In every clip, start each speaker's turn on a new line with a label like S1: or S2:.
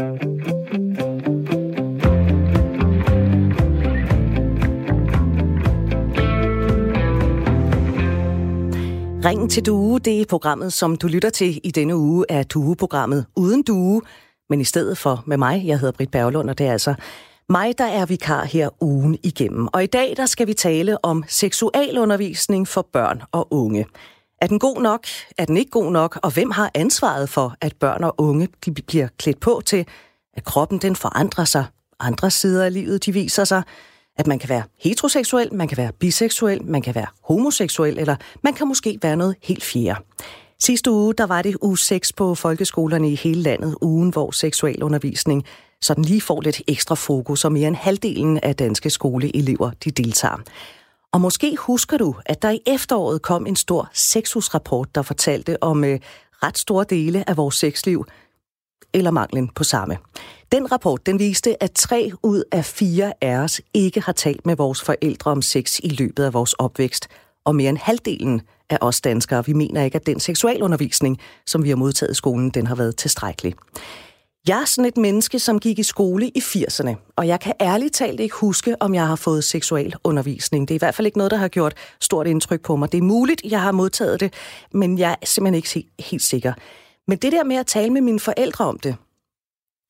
S1: Ringen til Due, det er programmet, som du lytter til i denne uge, er Due-programmet uden Due, men i stedet for med mig, jeg hedder Britt Berglund, og det er altså mig, der er vikar her ugen igennem. Og i dag, der skal vi tale om seksualundervisning for børn og unge. Er den god nok? Er den ikke god nok? Og hvem har ansvaret for, at børn og unge bliver klædt på til, at kroppen den forandrer sig? Andre sider af livet, de viser sig at man kan være heteroseksuel, man kan være biseksuel, man kan være homoseksuel, eller man kan måske være noget helt fjerde. Sidste uge, der var det uge 6 på folkeskolerne i hele landet, ugen hvor seksualundervisning så den lige får lidt ekstra fokus, og mere end halvdelen af danske skoleelever de deltager. Og måske husker du, at der i efteråret kom en stor sexusrapport, der fortalte om øh, ret store dele af vores sexliv, eller manglen på samme. Den rapport den viste, at tre ud af fire af os ikke har talt med vores forældre om sex i løbet af vores opvækst. Og mere end halvdelen af os danskere, vi mener ikke, at den seksualundervisning, som vi har modtaget i skolen, den har været tilstrækkelig. Jeg er sådan et menneske, som gik i skole i 80'erne, og jeg kan ærligt talt ikke huske, om jeg har fået seksualundervisning. Det er i hvert fald ikke noget, der har gjort stort indtryk på mig. Det er muligt, jeg har modtaget det, men jeg er simpelthen ikke helt sikker. Men det der med at tale med mine forældre om det,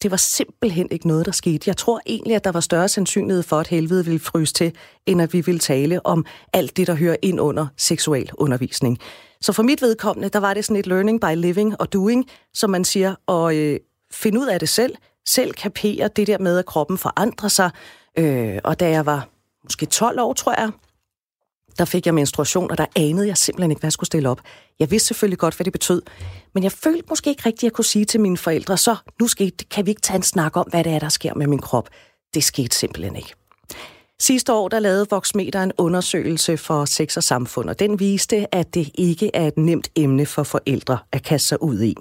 S1: det var simpelthen ikke noget, der skete. Jeg tror egentlig, at der var større sandsynlighed for, at helvede ville fryse til, end at vi ville tale om alt det, der hører ind under seksuel undervisning. Så for mit vedkommende, der var det sådan et learning by living og doing, som man siger, og øh, finde ud af det selv, selv kapere det der med, at kroppen forandrer sig. Øh, og da jeg var måske 12 år, tror jeg, der fik jeg menstruation, og der anede jeg simpelthen ikke, hvad jeg skulle stille op. Jeg vidste selvfølgelig godt, hvad det betød, men jeg følte måske ikke rigtigt, at jeg kunne sige til mine forældre, så nu skete, kan vi ikke tage en snak om, hvad det er, der sker med min krop. Det skete simpelthen ikke. Sidste år der lavede Voxmeter en undersøgelse for sex og samfund, og den viste, at det ikke er et nemt emne for forældre at kaste sig ud i.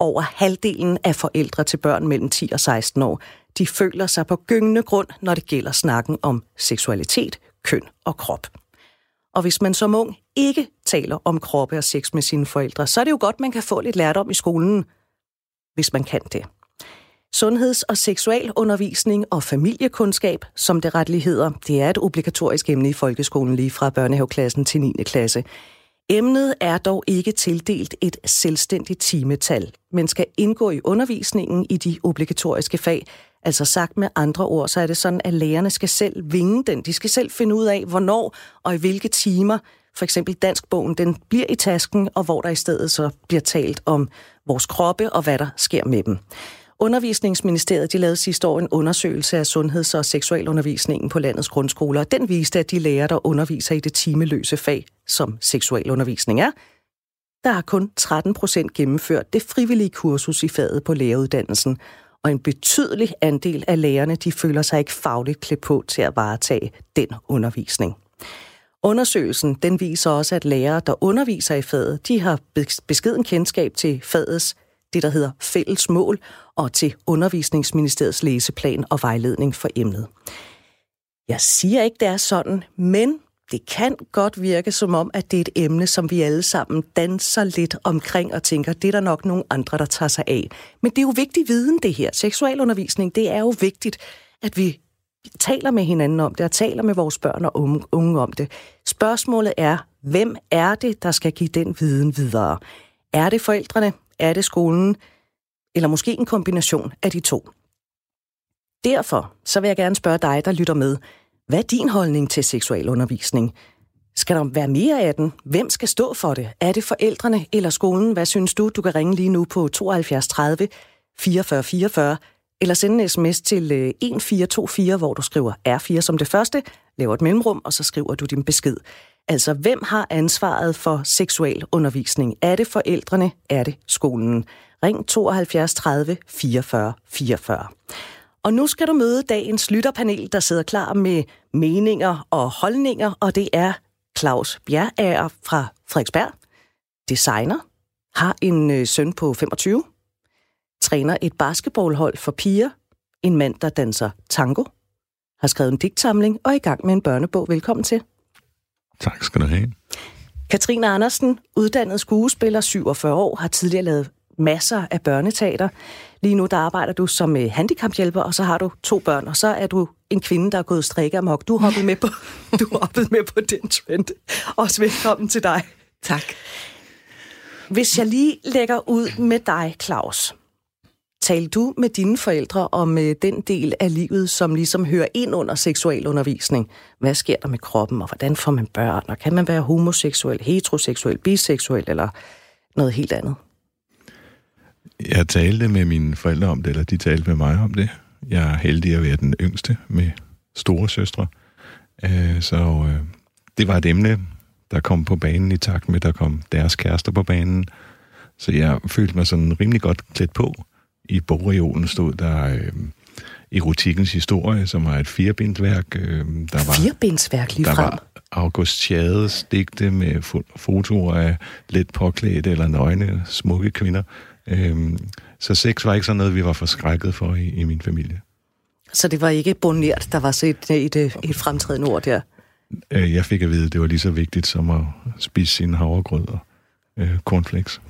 S1: Over halvdelen af forældre til børn mellem 10 og 16 år, de føler sig på gyngende grund, når det gælder snakken om seksualitet, køn og krop. Og hvis man som ung ikke taler om kroppe og sex med sine forældre, så er det jo godt, man kan få lidt lærdom i skolen, hvis man kan det. Sundheds- og seksualundervisning og familiekundskab, som det retlig hedder, det er et obligatorisk emne i folkeskolen lige fra børnehaveklassen til 9. klasse. Emnet er dog ikke tildelt et selvstændigt timetal, men skal indgå i undervisningen i de obligatoriske fag, Altså sagt med andre ord, så er det sådan, at lærerne skal selv vinge den. De skal selv finde ud af, hvornår og i hvilke timer, for eksempel danskbogen, den bliver i tasken, og hvor der i stedet så bliver talt om vores kroppe og hvad der sker med dem. Undervisningsministeriet de lavede sidste år en undersøgelse af sundheds- og seksualundervisningen på landets grundskoler. Den viste, at de lærere, der underviser i det timeløse fag, som seksualundervisning er, der har kun 13 procent gennemført det frivillige kursus i faget på læreruddannelsen, og en betydelig andel af lærerne de føler sig ikke fagligt klædt på til at varetage den undervisning. Undersøgelsen den viser også, at lærere, der underviser i faget, de har beskeden kendskab til fagets det, der hedder fælles mål, og til undervisningsministeriets læseplan og vejledning for emnet. Jeg siger ikke, det er sådan, men det kan godt virke som om, at det er et emne, som vi alle sammen danser lidt omkring og tænker, det er der nok nogle andre, der tager sig af. Men det er jo vigtig viden, det her. Seksualundervisning, det er jo vigtigt, at vi taler med hinanden om det, og taler med vores børn og unge, unge om det. Spørgsmålet er, hvem er det, der skal give den viden videre? Er det forældrene? Er det skolen? Eller måske en kombination af de to? Derfor så vil jeg gerne spørge dig, der lytter med. Hvad er din holdning til seksualundervisning? Skal der være mere af den? Hvem skal stå for det? Er det forældrene eller skolen? Hvad synes du? Du kan ringe lige nu på 72 30 44 44, eller sende en sms til øh, 1424, hvor du skriver R4 som det første, laver et mellemrum, og så skriver du din besked. Altså, hvem har ansvaret for seksuel undervisning? Er det forældrene? Er det skolen? Ring 72 30 44 44. Og nu skal du møde dagens lytterpanel, der sidder klar med meninger og holdninger, og det er Claus Bjerager fra Frederiksberg, designer, har en øh, søn på 25, træner et basketballhold for piger, en mand, der danser tango, har skrevet en digtsamling og er i gang med en børnebog. Velkommen til.
S2: Tak skal du have.
S1: Katrine Andersen, uddannet skuespiller, 47 år, har tidligere lavet masser af børneteater. Lige nu der arbejder du som øh, handicaphjælper, og så har du to børn, og så er du en kvinde, der er gået strikke amok. Du er hoppet med på, du hoppet med på den trend. Også velkommen til dig.
S3: Tak.
S1: Hvis jeg lige lægger ud med dig, Claus. Talte du med dine forældre om øh, den del af livet, som ligesom hører ind under seksualundervisning? Hvad sker der med kroppen, og hvordan får man børn? Og kan man være homoseksuel, heteroseksuel, biseksuel eller noget helt andet?
S2: Jeg talte med mine forældre om det, eller de talte med mig om det. Jeg er heldig at være den yngste med store søstre. Øh, så øh, det var et emne, der kom på banen i takt med, der kom deres kærester på banen. Så jeg følte mig sådan rimelig godt klædt på. I bogreolen stod der øh, erotikkens historie, som var et firebindsværk. Øh,
S1: der var, firebindsværk lige
S2: der
S1: frem?
S2: var August Chades digte med fotoer af let påklædte eller nøgne smukke kvinder. Øh, så sex var ikke sådan noget, vi var forskrækket for i, i min familie.
S1: Så det var ikke bonert, der var set et, et, et fremtrædende ord der?
S2: Øh, jeg fik at vide, at det var lige så vigtigt som at spise sine havregrød og øh, cornflakes.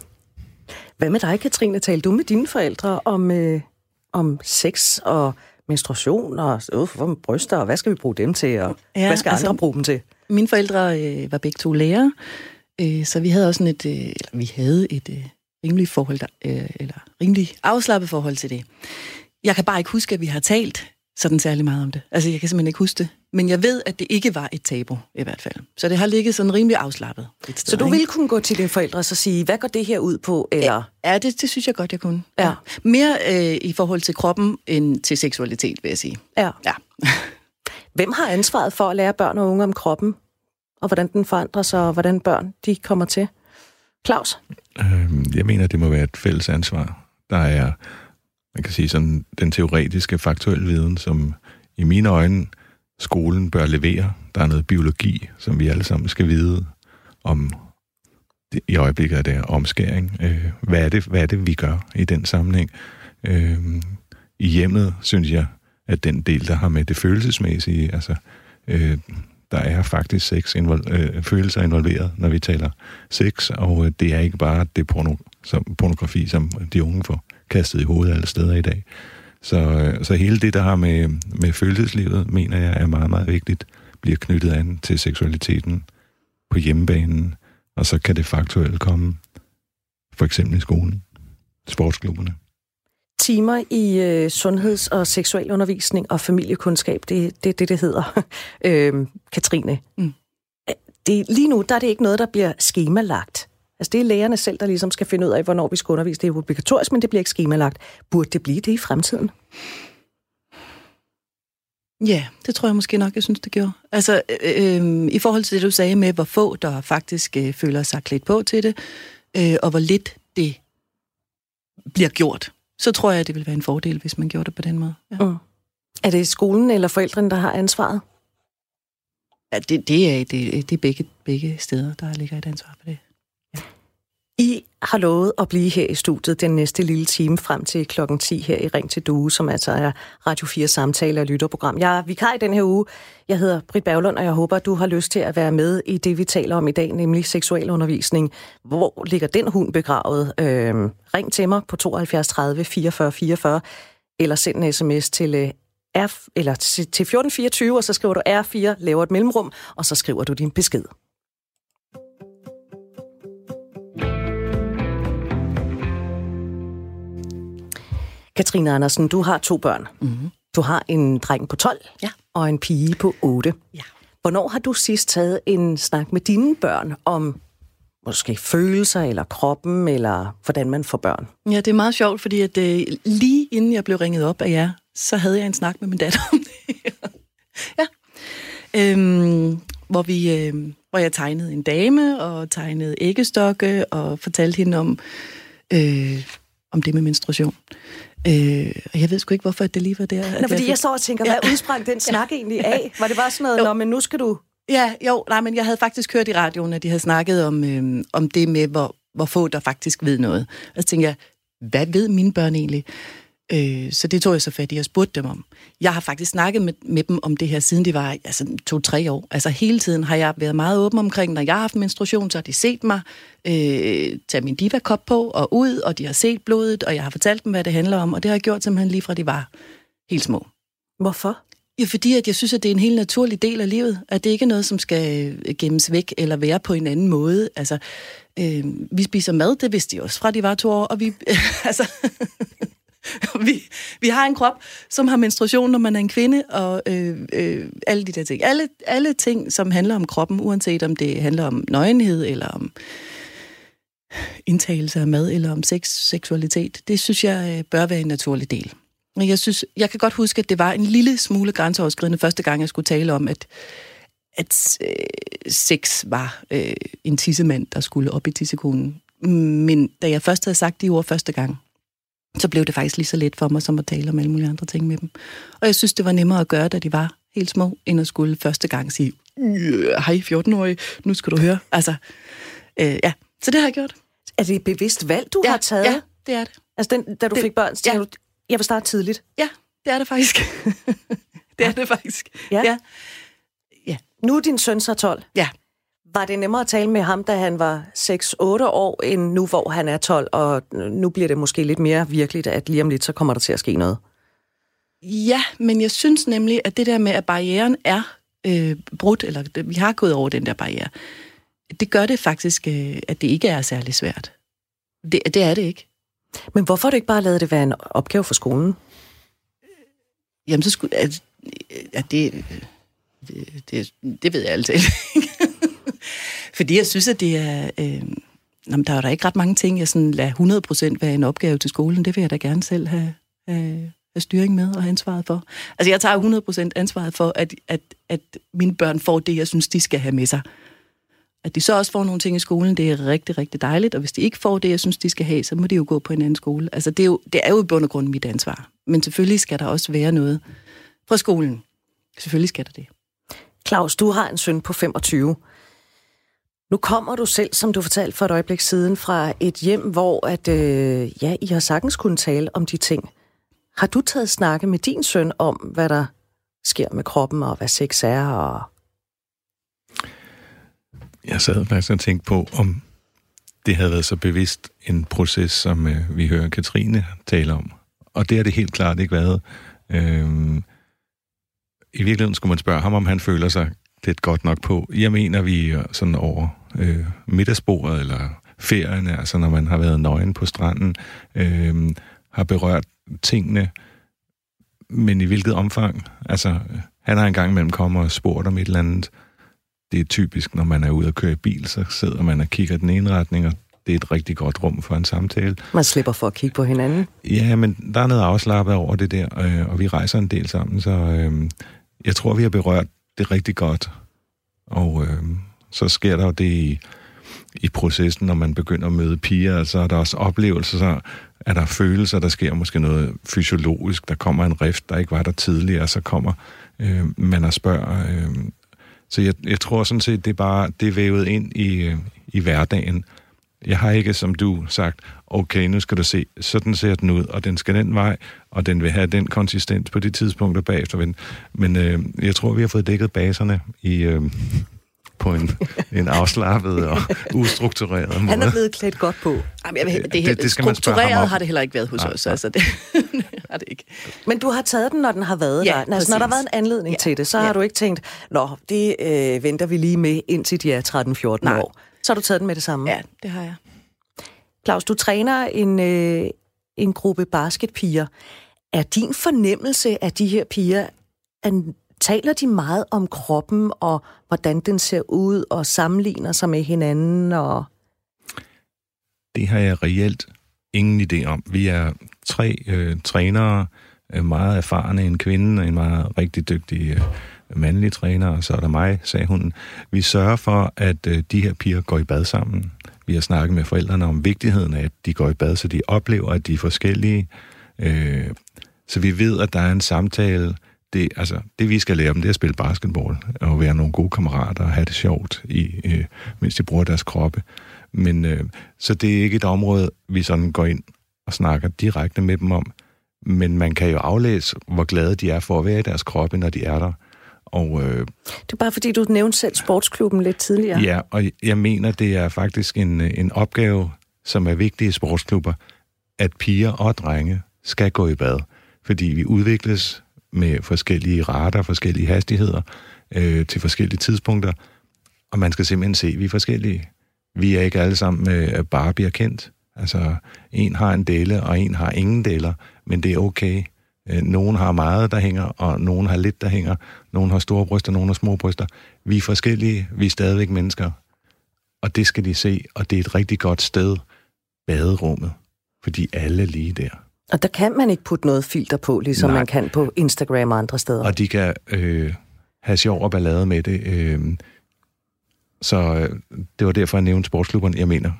S1: Hvad med dig, Katrine? Talte du med dine forældre om, øh, om sex og menstruation og øh, for bryster, og hvad skal vi bruge dem til, og ja, hvad skal altså, andre bruge dem til?
S3: Mine forældre øh, var begge to læger, øh, så vi havde også sådan et, øh, eller vi havde et øh, rimelig forhold, der, øh, eller rimelig afslappet forhold til det. Jeg kan bare ikke huske, at vi har talt sådan særlig meget om det. Altså, jeg kan simpelthen ikke huske det. Men jeg ved, at det ikke var et tabu, i hvert fald. Så det har ligget sådan rimelig afslappet et sted.
S1: Så du ville kunne gå til dine forældre og så sige, hvad går det her ud på? Eller?
S3: Ja, ja det, det synes jeg godt, jeg kunne.
S1: Ja. ja.
S3: Mere øh, i forhold til kroppen end til seksualitet, vil jeg sige.
S1: Ja.
S3: ja.
S1: Hvem har ansvaret for at lære børn og unge om kroppen? Og hvordan den forandrer sig, og hvordan børn de kommer til? Claus?
S2: Øh, jeg mener, det må være et fælles ansvar. Der er man kan sige sådan, den teoretiske, faktuelle viden, som i mine øjne skolen bør levere. Der er noget biologi, som vi alle sammen skal vide om. Det, I øjeblikket er det omskæring. Øh, hvad, er det, hvad er det, vi gør i den sammenhæng? Øh, I hjemmet, synes jeg, at den del, der har med det følelsesmæssige, altså, øh, der er faktisk sex invol- øh, følelser involveret, når vi taler sex, og øh, det er ikke bare det porno, som, pornografi, som de unge får kastet i hovedet alle steder i dag. Så, øh, så hele det, der har med, med følelseslivet, mener jeg er meget, meget vigtigt, bliver knyttet an til seksualiteten på hjemmebanen, og så kan det faktuelt komme, for eksempel i skolen, sportsklubberne.
S1: Timer i øh, sundheds- og seksualundervisning og familiekundskab, det er det, det, det hedder, øh, Katrine. Mm. Det, lige nu der er det ikke noget, der bliver skemalagt. Altså det er lægerne selv, der ligesom skal finde ud af, hvornår vi skal undervise. Det er obligatorisk, men det bliver ikke skemalagt. Burde det blive det i fremtiden?
S3: Ja, det tror jeg måske nok, jeg synes, det gjorde. Altså, øh, øh, i forhold til det, du sagde med, hvor få der faktisk øh, føler sig klædt på til det, øh, og hvor lidt det bliver gjort, så tror jeg, det vil være en fordel, hvis man gjorde det på den måde. Ja. Mm.
S1: Er det skolen eller forældrene, der har ansvaret?
S3: Ja, det, det, er, det, det er begge, begge steder, der ligger et ansvar på det.
S1: I har lovet at blive her i studiet den næste lille time frem til klokken 10 her i Ring til Due, som altså er Radio 4 samtale og lytterprogram. Jeg er vikar i den her uge. Jeg hedder Britt Berglund, og jeg håber, at du har lyst til at være med i det, vi taler om i dag, nemlig seksualundervisning. Hvor ligger den hund begravet? Øhm, ring til mig på 72 30 44 44, eller send en sms til øh, R, eller til 1424, og så skriver du R4, laver et mellemrum, og så skriver du din besked. Katrine Andersen, du har to børn. Mm-hmm. Du har en dreng på 12
S3: ja.
S1: og en pige på 8.
S3: Ja.
S1: Hvornår har du sidst taget en snak med dine børn om måske følelser, eller kroppen, eller hvordan man får børn?
S3: Ja, det er meget sjovt, fordi at, uh, lige inden jeg blev ringet op af jer, så havde jeg en snak med min datter om det. ja. Øhm, hvor, vi, øh, hvor jeg tegnede en dame, og tegnede æggestokke, og fortalte hende om, øh, om det med menstruation. Øh, jeg ved sgu ikke, hvorfor det lige var der.
S1: Nå, fordi jeg, jeg så og tænker, hvad ja. udsprang den snak ja. egentlig af? Var det bare sådan noget, Nå, men nu skal du...
S3: Ja, jo, nej, men jeg havde faktisk hørt i radioen, at de havde snakket om, øh, om det med, hvor, hvor få der faktisk ved noget. Og så tænkte jeg, hvad ved mine børn egentlig? Øh, så det tog jeg så fat i og spurgte dem om. Jeg har faktisk snakket med, med dem om det her, siden de var altså, to-tre år. Altså hele tiden har jeg været meget åben omkring, når jeg har haft menstruation, så har de set mig øh, tage min diva-kop på og ud, og de har set blodet, og jeg har fortalt dem, hvad det handler om, og det har jeg gjort simpelthen lige fra de var helt små.
S1: Hvorfor?
S3: Ja, fordi at jeg synes, at det er en helt naturlig del af livet, at det ikke er noget, som skal øh, gemmes væk eller være på en anden måde. Altså, øh, vi spiser mad, det vidste de også fra de var to år, og vi, altså, vi, vi har en krop, som har menstruation, når man er en kvinde, og øh, øh, alle de der ting. Alle, alle ting, som handler om kroppen, uanset om det handler om nøgenhed, eller om indtagelse af mad, eller om sex, seksualitet, det synes jeg øh, bør være en naturlig del. Men jeg synes, jeg kan godt huske, at det var en lille smule grænseoverskridende første gang, jeg skulle tale om, at, at øh, sex var øh, en tissemand, der skulle op i tissekonen. Men da jeg først havde sagt de ord første gang, så blev det faktisk lige så let for mig, som at tale om alle mulige andre ting med dem. Og jeg synes, det var nemmere at gøre, da de var helt små, end at skulle første gang sige, hej 14-årig, nu skal du høre. Altså, øh, ja, så det har jeg gjort.
S1: Er det et bevidst valg, du
S3: ja,
S1: har taget?
S3: Ja, det er det.
S1: Altså, den, da du
S3: det,
S1: fik børn, så ja. du, jeg vil starte tidligt.
S3: Ja, det er det faktisk. det er det faktisk.
S1: Ja.
S3: ja.
S1: ja. Nu er din søn så 12.
S3: Ja.
S1: Var det nemmere at tale med ham, da han var 6-8 år, end nu, hvor han er 12, og nu bliver det måske lidt mere virkeligt, at lige om lidt, så kommer der til at ske noget?
S3: Ja, men jeg synes nemlig, at det der med, at barrieren er øh, brudt, eller vi har gået over den der barriere, det gør det faktisk, øh, at det ikke er særlig svært. Det, det er det ikke.
S1: Men hvorfor har du ikke bare lavet det være en opgave for skolen?
S3: Jamen, så skulle... At, ja, det, det, det, det ved jeg altid ikke. Fordi jeg synes, at det er... Øh, jamen, der er der ikke ret mange ting, jeg sådan lader 100% være en opgave til skolen. Det vil jeg da gerne selv have, have, have styring med og ansvaret for. Altså, jeg tager 100% ansvaret for, at, at, at mine børn får det, jeg synes, de skal have med sig. At de så også får nogle ting i skolen, det er rigtig, rigtig dejligt. Og hvis de ikke får det, jeg synes, de skal have, så må de jo gå på en anden skole. Altså, det er jo, det er jo i bund og grund mit ansvar. Men selvfølgelig skal der også være noget fra skolen. Selvfølgelig skal der det.
S1: Claus, du har en søn på 25. Nu kommer du selv, som du fortalte for et øjeblik siden, fra et hjem, hvor at, øh, ja, I har sagtens kunne tale om de ting. Har du taget snakke med din søn om, hvad der sker med kroppen, og hvad sex er, og
S2: jeg sad faktisk og tænkte på, om det havde været så bevidst en proces, som øh, vi hører Katrine tale om. Og det har det helt klart ikke været. Øh, I virkeligheden skulle man spørge ham, om han føler sig lidt godt nok på. Jeg mener, vi sådan over øh, middagsbordet eller ferierne, altså når man har været nøgen på stranden, øh, har berørt tingene, men i hvilket omfang? Altså, han har engang imellem kommet og spurgt om et eller andet, det er typisk, når man er ude og køre bil, så sidder man og kigger den ene retning, og det er et rigtig godt rum for en samtale.
S1: Man slipper for at kigge på hinanden.
S2: Ja, men der er noget afslappet over det der, øh, og vi rejser en del sammen, så øh, jeg tror, vi har berørt det rigtig godt. Og øh, så sker der jo det i, i processen, når man begynder at møde piger, så er der også oplevelser, så er der følelser, der sker måske noget fysiologisk, der kommer en rift, der ikke var der tidligere, så kommer øh, man og spørger, øh, så jeg, jeg tror sådan set, det er bare det er vævet ind i, øh, i hverdagen. Jeg har ikke, som du sagt, okay, nu skal du se, sådan ser den ud, og den skal den vej, og den vil have den konsistens på de tidspunkter bagefter. Men øh, jeg tror, vi har fået dækket baserne i, øh, på en, en afslappet og ustruktureret måde.
S1: Han er blevet klædt godt på.
S3: Jamen, jeg, det, det, det struktureret har det heller ikke været hos ja, os. Altså, det har det ikke.
S1: Men du har taget den, når den har været ja, der. Altså, når der har været en anledning ja, til det, så ja. har du ikke tænkt, nå, det øh, venter vi lige med, indtil de er 13-14 år. Så har du taget den med det samme.
S3: Ja, det har jeg.
S1: Claus, du træner en, øh, en gruppe basketpiger. Er din fornemmelse af de her piger, at taler de meget om kroppen og hvordan den ser ud og sammenligner sig med hinanden? Og...
S2: Det har jeg reelt ingen idé om. Vi er tre øh, trænere, øh, meget erfarne, en kvinde og en meget rigtig dygtig øh, mandlig træner, og så er der mig, sagde hun. Vi sørger for, at øh, de her piger går i bad sammen. Vi har snakket med forældrene om vigtigheden af, at de går i bad, så de oplever, at de er forskellige. Øh, så vi ved, at der er en samtale det, altså, det vi skal lære dem, det er at spille basketball, og være nogle gode kammerater og have det sjovt, i, øh, mens de bruger deres kroppe. Men øh, så det er ikke et område, vi sådan går ind og snakker direkte med dem om. Men man kan jo aflæse, hvor glade de er for at være i deres kroppe, når de er der.
S1: Og, øh, det er bare fordi, du nævnte selv sportsklubben lidt tidligere.
S2: Ja, og jeg mener, det er faktisk en, en opgave, som er vigtig i sportsklubber, at piger og drenge skal gå i bad. Fordi vi udvikles med forskellige rater, forskellige hastigheder øh, til forskellige tidspunkter, og man skal simpelthen se, at vi er forskellige. Vi er ikke alle sammen øh, bare bliver kendt. Altså, en har en dele, og en har ingen deler, men det er okay. Øh, nogen har meget, der hænger, og nogen har lidt, der hænger. Nogen har store bryster, nogen har små bryster. Vi er forskellige, vi er stadigvæk mennesker. Og det skal de se, og det er et rigtig godt sted, baderummet, fordi alle er lige der.
S1: Og der kan man ikke putte noget filter på, ligesom Nej. man kan på Instagram og andre steder.
S2: Og de kan øh, have sjov og ballade med det. Øh, så øh, det var derfor, jeg nævnte sportsklubberne. Jeg mener,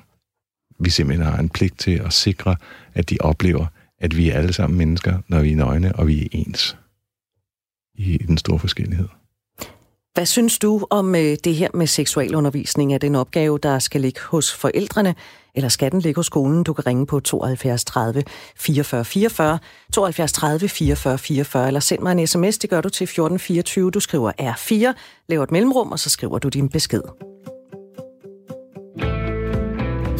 S2: vi simpelthen har en pligt til at sikre, at de oplever, at vi er alle sammen mennesker, når vi er nøgne, og vi er ens i den store forskellighed.
S1: Hvad synes du om øh, det her med seksualundervisning? Er det en opgave, der skal ligge hos forældrene, eller skal den ligge hos skolen? Du kan ringe på 72 30 44 44, 72 30 44 44, eller send mig en sms, det gør du til 1424. Du skriver R4, laver et mellemrum, og så skriver du din besked.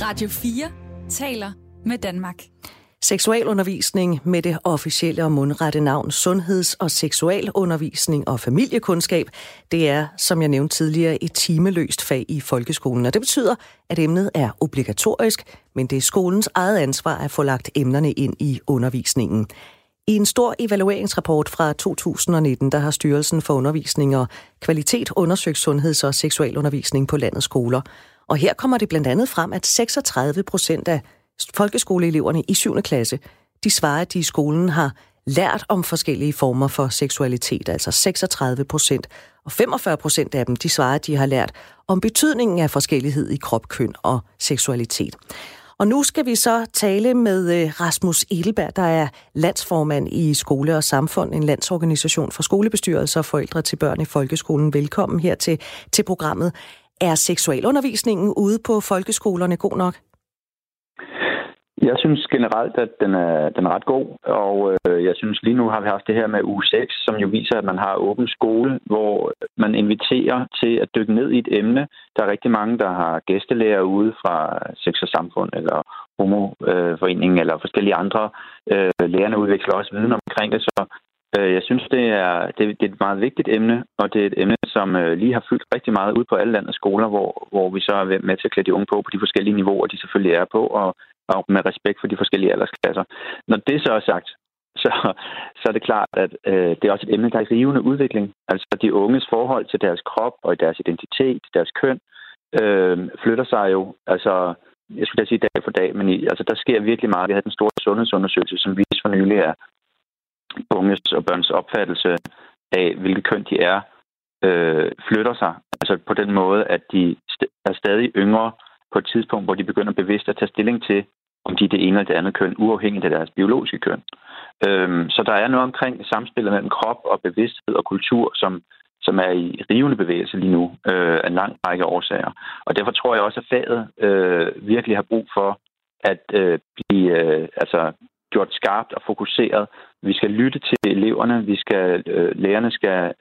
S4: Radio 4 taler med Danmark.
S1: Seksualundervisning med det officielle og mundrette navn Sundheds- og Seksualundervisning og Familiekundskab, det er, som jeg nævnte tidligere, et timeløst fag i folkeskolen. Og det betyder, at emnet er obligatorisk, men det er skolens eget ansvar at få lagt emnerne ind i undervisningen. I en stor evalueringsrapport fra 2019, der har Styrelsen for Undervisning og Kvalitet undersøgt sundheds- og seksualundervisning på landets skoler. Og her kommer det blandt andet frem, at 36 procent af folkeskoleeleverne i 7. klasse, de svarer, at de i skolen har lært om forskellige former for seksualitet, altså 36 procent. Og 45 procent af dem, de svarer, at de har lært om betydningen af forskellighed i krop, køn og seksualitet. Og nu skal vi så tale med øh, Rasmus Edelberg, der er landsformand i Skole og Samfund, en landsorganisation for skolebestyrelser og forældre til børn i folkeskolen. Velkommen her til, til programmet. Er seksualundervisningen ude på folkeskolerne god nok?
S5: Jeg synes generelt, at den er, den er ret god, og øh, jeg synes lige nu har vi haft det her med uge 6, som jo viser, at man har åben skole, hvor man inviterer til at dykke ned i et emne. Der er rigtig mange, der har gæstelærer ude fra Sex og Samfund eller Homoforeningen øh, eller forskellige andre. Øh, lærerne udveksler også viden omkring det, så øh, jeg synes, det er, det, det er et meget vigtigt emne, og det er et emne, som øh, lige har fyldt rigtig meget ud på alle landets skoler, hvor, hvor vi så er med til at klæde de unge på på de forskellige niveauer, de selvfølgelig er på, og og med respekt for de forskellige aldersklasser. Når det så er sagt, så, så er det klart, at øh, det er også et emne, der er i rivende udvikling. Altså de unges forhold til deres krop og deres identitet, deres køn, øh, flytter sig jo, altså jeg skulle da sige dag for dag, men i, altså, der sker virkelig meget. Vi havde den store sundhedsundersøgelse, som viste for nylig, at unges og børns opfattelse af, hvilket køn de er, øh, flytter sig. Altså på den måde, at de er stadig yngre på et tidspunkt, hvor de begynder bevidst at tage stilling til, om de er det ene eller det andet køn, uafhængigt af deres biologiske køn. Øhm, så der er noget omkring samspillet mellem krop og bevidsthed og kultur, som, som er i rivende bevægelse lige nu øh, af en lang række årsager. Og derfor tror jeg også, at faget øh, virkelig har brug for at øh, blive øh, altså, gjort skarpt og fokuseret. Vi skal lytte til eleverne, vi skal, øh, lærerne skal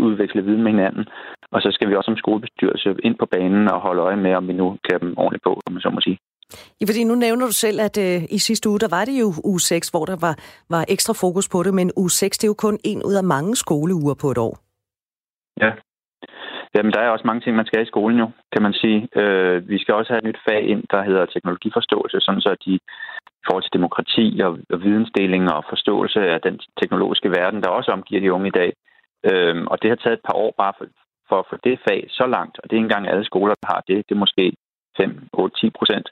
S5: udveksle viden med hinanden. Og så skal vi også som skolebestyrelse ind på banen og holde øje med, om vi nu kan dem ordentligt på, om man så må sige.
S1: Ja, fordi nu nævner du selv, at øh, i sidste uge, der var det jo uge 6, hvor der var, var ekstra fokus på det, men uge 6, det er jo kun en ud af mange skoleuger på et år.
S5: Ja. Jamen, der er også mange ting, man skal i skolen jo, kan man sige. Øh, vi skal også have et nyt fag ind, der hedder teknologiforståelse, sådan så de i forhold til demokrati og, og vidensdeling og forståelse af den teknologiske verden, der også omgiver de unge i dag, Øhm, og det har taget et par år bare for, for at få det fag så langt, og det er ikke engang alle skoler, der har det. Det er måske 5, 8, 10 procent,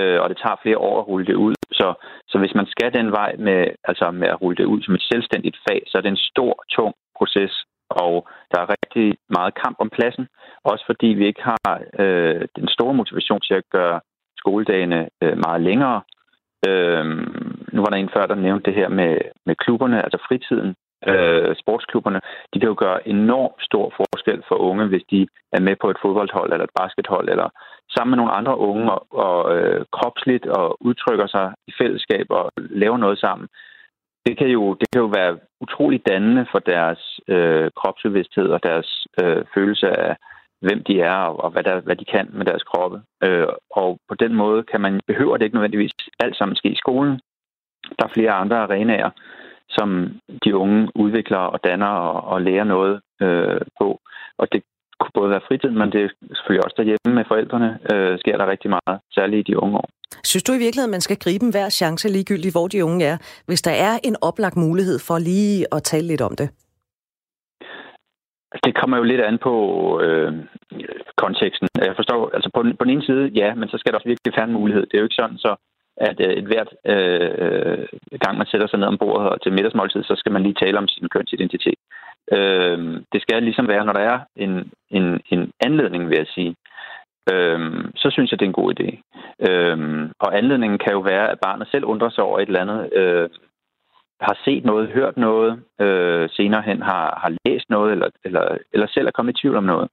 S5: øh, og det tager flere år at rulle det ud. Så, så hvis man skal den vej med, altså med at rulle det ud som et selvstændigt fag, så er det en stor, tung proces, og der er rigtig meget kamp om pladsen, også fordi vi ikke har øh, den store motivation til at gøre skoledagene øh, meget længere. Øh, nu var der en før, der nævnte det her med, med klubberne, altså fritiden øh, sportsklubberne, de kan jo gøre enormt stor forskel for unge, hvis de er med på et fodboldhold eller et baskethold, eller sammen med nogle andre unge og, og øh, kropsligt og udtrykker sig i fællesskab og laver noget sammen. det kan jo, det kan jo være utrolig dannende for deres øh, kropsbevidsthed og deres øh, følelse af, hvem de er og, og hvad, der, hvad de kan med deres kroppe. Øh, og på den måde kan man behøver det ikke nødvendigvis alt sammen ske i skolen. Der er flere andre arenaer, som de unge udvikler og danner og, og lærer noget øh, på. Og det kunne både være fritid, men det er selvfølgelig også derhjemme med forældrene, øh, sker der rigtig meget, særligt i de unge år.
S1: Synes du i virkeligheden, man skal gribe en hver chance ligegyldigt, hvor de unge er, hvis der er en oplagt mulighed for lige at tale lidt om det?
S5: Det kommer jo lidt an på øh, konteksten. Jeg forstår, altså på, på den ene side, ja, men så skal der også virkelig være en mulighed. Det er jo ikke sådan, så at øh, et hvert øh, øh, gang man sætter sig ned om bordet og til middagsmåltid, så skal man lige tale om sin kønsidentitet. Øh, det skal ligesom være, når der er en, en, en anledning, vil jeg sige, øh, så synes jeg, det er en god idé. Øh, og anledningen kan jo være, at barnet selv undrer sig over et eller andet, øh, har set noget, hørt noget, øh, senere hen har, har læst noget, eller, eller, eller selv er kommet i tvivl om noget.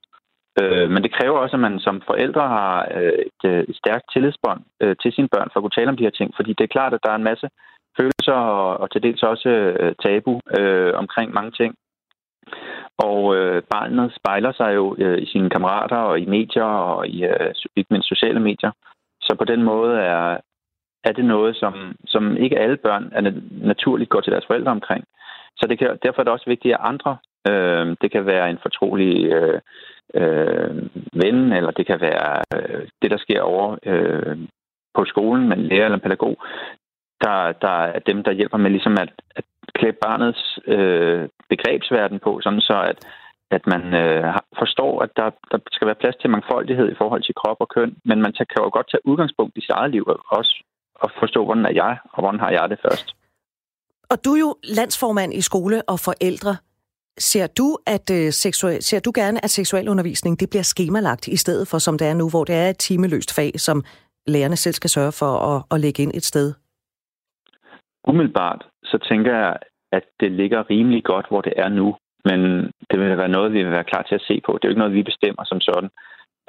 S5: Øh, men det kræver også, at man som forældre har øh, et, øh, et stærkt tillidsbånd øh, til sine børn for at kunne tale om de her ting. Fordi det er klart, at der er en masse følelser og, og til dels også øh, tabu øh, omkring mange ting. Og øh, barnet spejler sig jo øh, i sine kammerater og i medier og i øh, ikke mindst sociale medier. Så på den måde er, er det noget, som, som ikke alle børn er naturligt går til deres forældre omkring. Så det kan, derfor er det også vigtigt, at andre, øh, det kan være en fortrolig øh, øh, ven, eller det kan være øh, det, der sker over øh, på skolen med en lærer eller en pædagog, der, der er dem, der hjælper med ligesom at, at klæde barnets øh, begrebsverden på, sådan så at, at man øh, forstår, at der, der skal være plads til mangfoldighed i forhold til krop og køn, men man kan jo godt tage udgangspunkt i sit eget liv, og også og forstå, hvordan er jeg, og hvordan har jeg det først.
S1: Og du er jo landsformand i skole og forældre. Ser du, at, øh, seksuel, ser du gerne, at seksualundervisning det bliver skemalagt, i stedet for som det er nu, hvor det er et timeløst fag, som lærerne selv skal sørge for at, at lægge ind et sted?
S5: Umiddelbart, så tænker jeg, at det ligger rimelig godt, hvor det er nu. Men det vil være noget, vi vil være klar til at se på. Det er jo ikke noget, vi bestemmer som sådan.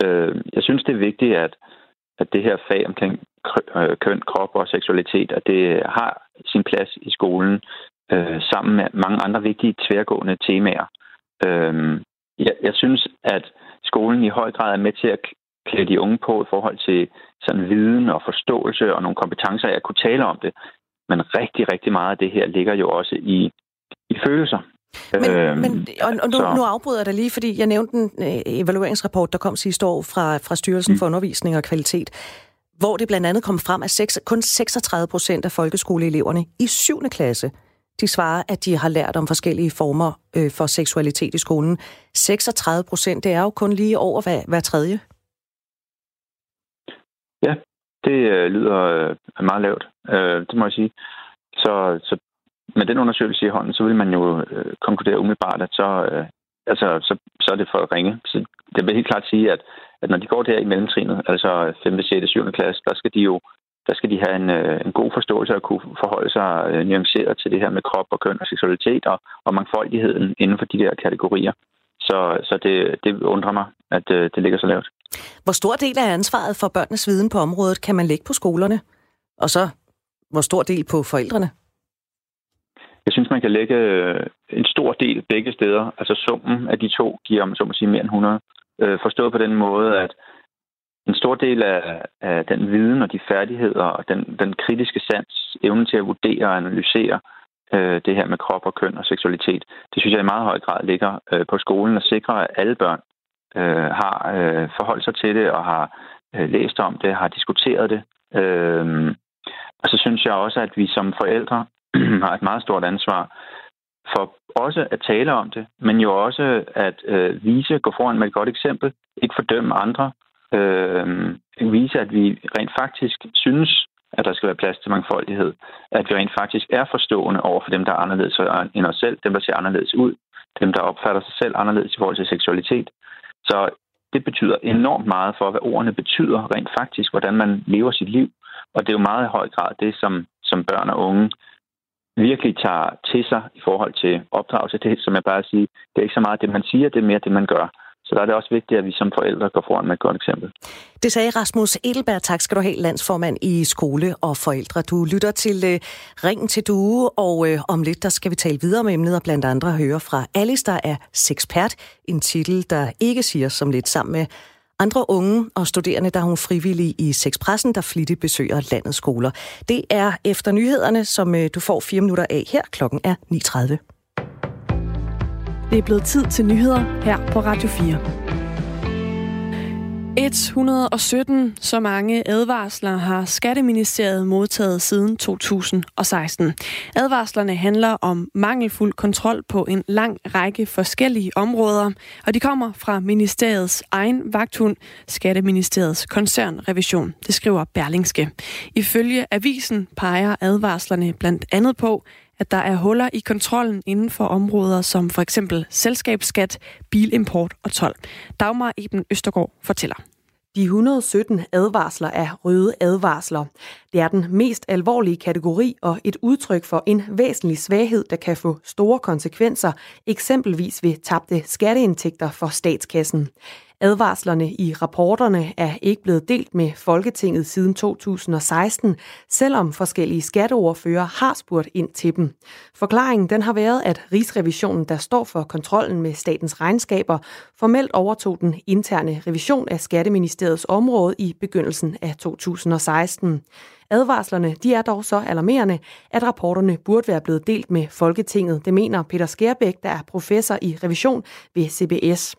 S5: Øh, jeg synes, det er vigtigt, at, at det her fag omkring øh, køn, krop og seksualitet, at det har sin plads i skolen øh, sammen med mange andre vigtige tværgående temaer. Øh, jeg, jeg synes, at skolen i høj grad er med til at klæde de unge på i forhold til sådan viden og forståelse og nogle kompetencer, at kunne tale om det. Men rigtig, rigtig meget af det her ligger jo også i, i følelser.
S1: Men, øhm, men og, og nu, nu afbryder jeg dig lige, fordi jeg nævnte en øh, evalueringsrapport, der kom sidste år fra, fra Styrelsen mm. for Undervisning og Kvalitet, hvor det blandt andet kom frem, at 6, kun 36 procent af folkeskoleeleverne i 7. klasse de svarer, at de har lært om forskellige former øh, for seksualitet i skolen. 36 procent, det er jo kun lige over hver, hver tredje.
S5: Ja, det øh, lyder øh, meget lavt, øh, det må jeg sige. Så, så med den undersøgelse i hånden, så vil man jo øh, konkludere umiddelbart, at så, øh, altså, så, så er det for ringe. Så det vil helt klart sige, at, at når de går der i mellemtrinet, altså 5., 6., 7. klasse, der skal de jo der skal de have en, øh, en god forståelse og kunne forholde sig øh, nuanceret til det her med krop og køn og seksualitet og, og mangfoldigheden inden for de der kategorier. Så, så det, det undrer mig, at øh, det ligger så lavt.
S1: Hvor stor del af ansvaret for børnenes viden på området kan man lægge på skolerne? Og så hvor stor del på forældrene?
S5: Jeg synes, man kan lægge en stor del begge steder. Altså summen af de to giver, om så må sige, mere end 100. forstået på den måde, at en stor del af, af den viden og de færdigheder og den, den kritiske sans, evnen til at vurdere og analysere øh, det her med krop og køn og seksualitet, det synes jeg i meget høj grad ligger øh, på skolen og sikrer, at alle børn øh, har øh, forholdt sig til det og har øh, læst om det, har diskuteret det. Øh, og så synes jeg også, at vi som forældre har et meget stort ansvar for også at tale om det, men jo også at øh, vise, gå foran med et godt eksempel, ikke fordømme andre, øh, vise, at vi rent faktisk synes, at der skal være plads til mangfoldighed. At vi rent faktisk er forstående over for dem, der er anderledes end os selv, dem, der ser anderledes ud, dem, der opfatter sig selv anderledes i forhold til seksualitet. Så det betyder enormt meget for, hvad ordene betyder rent faktisk, hvordan man lever sit liv. Og det er jo meget i høj grad det, som, som børn og unge virkelig tager til sig i forhold til opdragelse. Det, som jeg bare siger, det er ikke så meget det, man siger, det er mere det, man gør. Så der er det også vigtigt, at vi som forældre går foran med et godt eksempel.
S1: Det sagde Rasmus Edelberg. Tak skal du have, landsformand i skole og forældre. Du lytter til øh, uh, Ringen til Due, og uh, om lidt der skal vi tale videre om emnet og blandt andre høre fra Alice, der er sexpert. En titel, der ikke siger som lidt sammen med andre unge og studerende, der er hun frivillig i Sexpressen, der flittigt besøger landets skoler. Det er efter nyhederne, som uh, du får fire minutter af her. Klokken er 9.30.
S6: Det er blevet tid til nyheder her på Radio 4. 117 så mange advarsler har Skatteministeriet modtaget siden 2016. Advarslerne handler om mangelfuld kontrol på en lang række forskellige områder, og de kommer fra ministeriets egen vagthund, Skatteministeriets koncernrevision. Det skriver Berlingske. Ifølge avisen peger advarslerne blandt andet på, at der er huller i kontrollen inden for områder som for eksempel selskabsskat, bilimport og tolv. Dagmar Eben Østergaard fortæller.
S7: De 117 advarsler er røde advarsler. Det er den mest alvorlige kategori og et udtryk for en væsentlig svaghed, der kan få store konsekvenser, eksempelvis ved tabte skatteindtægter for statskassen. Advarslerne i rapporterne er ikke blevet delt med Folketinget siden 2016, selvom forskellige skatteordfører har spurgt ind til dem. Forklaringen den har været, at Rigsrevisionen, der står for kontrollen med statens regnskaber, formelt overtog den interne revision af Skatteministeriets område i begyndelsen af 2016. Advarslerne de er dog så alarmerende, at rapporterne burde være blevet delt med Folketinget. Det mener Peter Skærbæk, der er professor i revision ved CBS.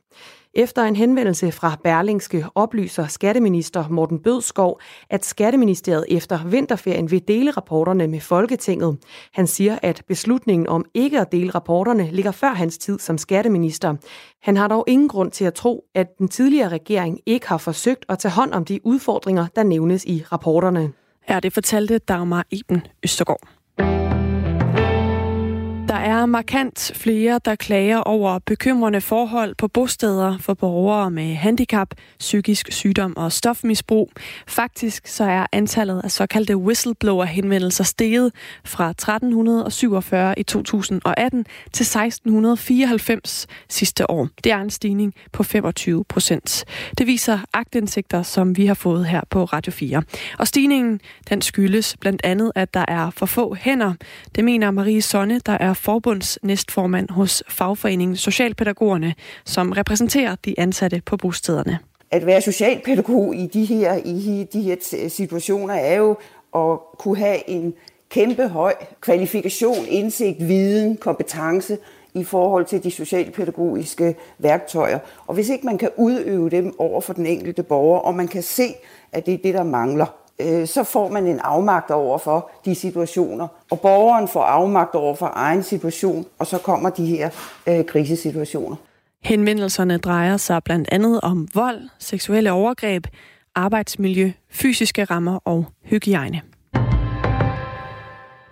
S7: Efter en henvendelse fra Berlingske oplyser skatteminister Morten Bødskov, at Skatteministeriet efter vinterferien vil dele rapporterne med Folketinget. Han siger, at beslutningen om ikke at dele rapporterne ligger før hans tid som skatteminister. Han har dog ingen grund til at tro, at den tidligere regering ikke har forsøgt at tage hånd om de udfordringer, der nævnes i rapporterne.
S6: Ja, det fortalte Dagmar Iben Østergaard. Der er markant flere, der klager over bekymrende forhold på bosteder for borgere med handicap, psykisk sygdom og stofmisbrug. Faktisk så er antallet af såkaldte whistleblower-henvendelser steget fra 1347 i 2018 til 1694 sidste år. Det er en stigning på 25 procent. Det viser agtindsigter, som vi har fået her på Radio 4. Og stigningen den skyldes blandt andet, at der er for få hænder. Det mener Marie Sonne, der er forbundsnæstformand hos fagforeningen Socialpædagogerne, som repræsenterer de ansatte på bostederne.
S8: At være socialpædagog i de her, i de her situationer er jo at kunne have en kæmpe høj kvalifikation, indsigt, viden, kompetence i forhold til de socialpædagogiske værktøjer. Og hvis ikke man kan udøve dem over for den enkelte borger, og man kan se, at det er det, der mangler, øh, så får man en afmagt over for de situationer. Og borgeren får afmagt over for egen situation, og så kommer de her øh, krisesituationer.
S6: Henvendelserne drejer sig blandt andet om vold, seksuelle overgreb, arbejdsmiljø, fysiske rammer og hygiejne.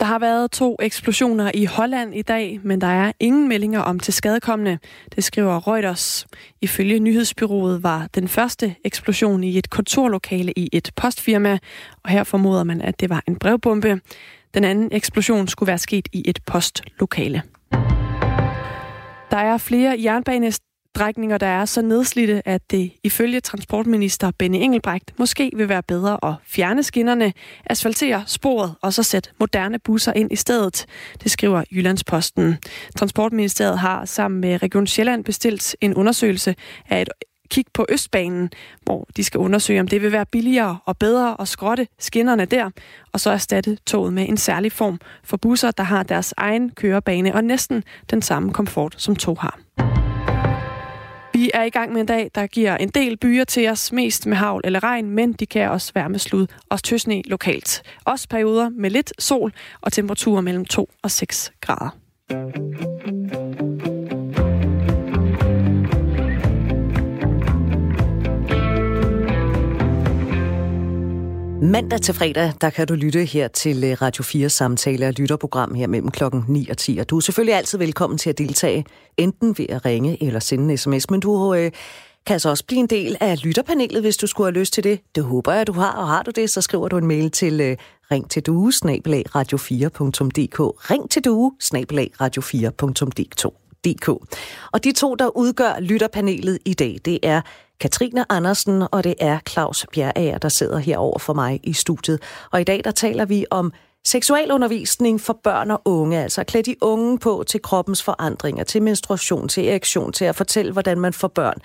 S6: Der har været to eksplosioner i Holland i dag, men der er ingen meldinger om til skadekommende. Det skriver Reuters. Ifølge nyhedsbyrået var den første eksplosion i et kontorlokale i et postfirma, og her formoder man, at det var en brevbombe. Den anden eksplosion skulle være sket i et postlokale. Der er flere jernbanes strækninger, der er så nedslidte, at det ifølge transportminister Benny Engelbrecht måske vil være bedre at fjerne skinnerne, asfaltere sporet og så sætte moderne busser ind i stedet. Det skriver Jyllandsposten. Transportministeriet har sammen med Region Sjælland bestilt en undersøgelse af et kig på Østbanen, hvor de skal undersøge, om det vil være billigere og bedre at skrotte skinnerne der, og så erstatte toget med en særlig form for busser, der har deres egen kørebane og næsten den samme komfort, som tog har. Vi er i gang med en dag, der giver en del byer til os, mest med havl eller regn, men de kan også være med slud og tøsne lokalt. Også perioder med lidt sol og temperaturer mellem 2 og 6 grader.
S1: Mandag til fredag, der kan du lytte her til øh, Radio 4 samtale og lytterprogram her mellem klokken 9 og 10. Og du er selvfølgelig altid velkommen til at deltage, enten ved at ringe eller sende en sms, men du øh, kan altså også blive en del af lytterpanelet, hvis du skulle have lyst til det. Det håber jeg, du har, og har du det, så skriver du en mail til øh, ring til due, radio4.dk. Ring til due, radio4.dk. DK. Og de to, der udgør lytterpanelet i dag, det er Katrine Andersen, og det er Claus Bjerager, der sidder herover for mig i studiet. Og i dag, der taler vi om seksualundervisning for børn og unge, altså at klæde de unge på til kroppens forandringer, til menstruation, til erektion, til at fortælle, hvordan man får børn.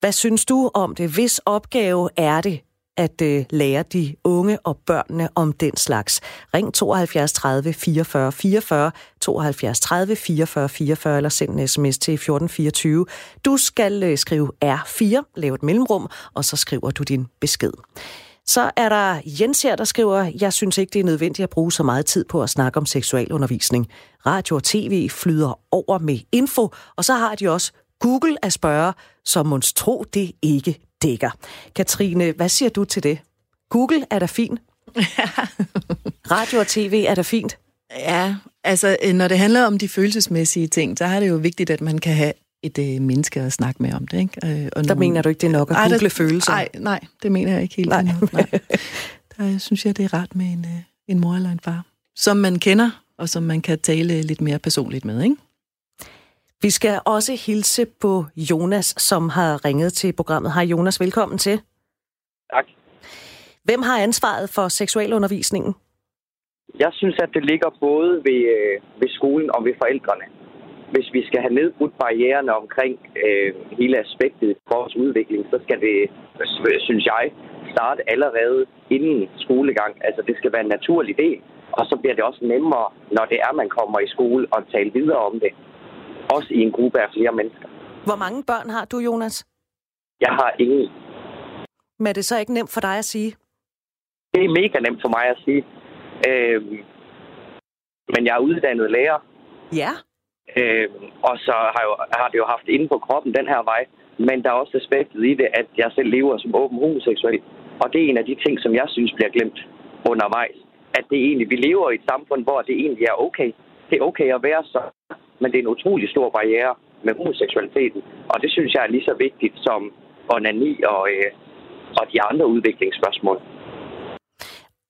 S1: Hvad synes du om det? Hvis opgave er det at øh, lære de unge og børnene om den slags. Ring 72 30 44 44, 72 30 44 44, eller send en sms til 1424. Du skal øh, skrive R4, lave et mellemrum, og så skriver du din besked. Så er der Jens her, der skriver, jeg synes ikke, det er nødvendigt at bruge så meget tid på at snakke om seksualundervisning. Radio og tv flyder over med info, og så har de også Google at spørge, så mås tro det ikke dækker. Katrine, hvad siger du til det? Google er da fint. Radio og tv er da fint.
S3: Ja, altså når det handler om de følelsesmæssige ting, så er det jo vigtigt, at man kan have et øh, menneske at snakke med om det. Ikke?
S1: Øh, og der nogle... mener du ikke, det er nok at google der... følelser?
S3: Nej, nej, det mener jeg ikke helt. Nej. nej. Der synes jeg, det er ret med en, øh, en mor eller en far, som man kender, og som man kan tale lidt mere personligt med. Ikke?
S1: Vi skal også hilse på Jonas, som har ringet til programmet. Hej Jonas, velkommen til.
S9: Tak.
S1: Hvem har ansvaret for seksualundervisningen?
S9: Jeg synes, at det ligger både ved, øh, ved skolen og ved forældrene. Hvis vi skal have nedbrudt barriererne omkring øh, hele aspektet for vores udvikling, så skal det, synes jeg, starte allerede inden skolegang. Altså det skal være en naturlig del, og så bliver det også nemmere, når det er, man kommer i skole og tale videre om det. Også i en gruppe af flere mennesker.
S1: Hvor mange børn har du, Jonas?
S9: Jeg har ingen.
S1: Men er det så ikke nemt for dig at sige?
S9: Det er mega nemt for mig at sige. Øhm, men jeg er uddannet lærer.
S1: Ja.
S9: Øhm, og så har, jo, har det jo haft inde på kroppen den her vej. Men der er også aspektet i det, at jeg selv lever som åben homoseksuel. Og det er en af de ting, som jeg synes bliver glemt undervejs. At det egentlig, vi lever i et samfund, hvor det egentlig er okay. Det er okay at være så men det er en utrolig stor barriere med homoseksualiteten. Og det synes jeg er lige så vigtigt som onani og, øh, og de andre udviklingsspørgsmål.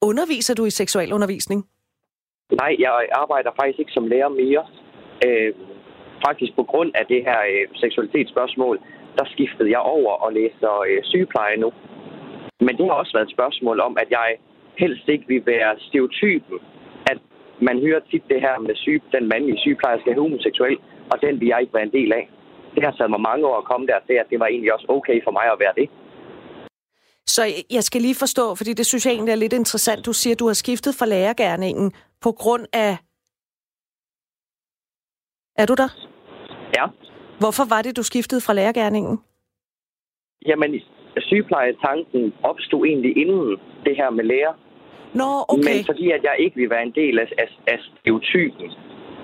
S1: Underviser du i seksualundervisning?
S9: Nej, jeg arbejder faktisk ikke som lærer mere. Øh, faktisk på grund af det her øh, seksualitetsspørgsmål, der skiftede jeg over og læser øh, sygepleje nu. Men det har også været et spørgsmål om, at jeg helst ikke vil være stereotypen man hører tit det her med syge, den mandlige sygeplejerske er homoseksuel, og den vil jeg ikke være en del af. Det har taget mig mange år at komme der til, at det var egentlig også okay for mig at være det.
S1: Så jeg skal lige forstå, fordi det synes jeg egentlig er lidt interessant. Du siger, at du har skiftet fra lærergærningen på grund af... Er du der?
S9: Ja.
S1: Hvorfor var det, du skiftede fra lærergærningen?
S9: Jamen, sygeplejetanken opstod egentlig inden det her med lærer.
S1: Nå, okay.
S9: Men fordi at jeg ikke vil være en del af, af, af stereotypen,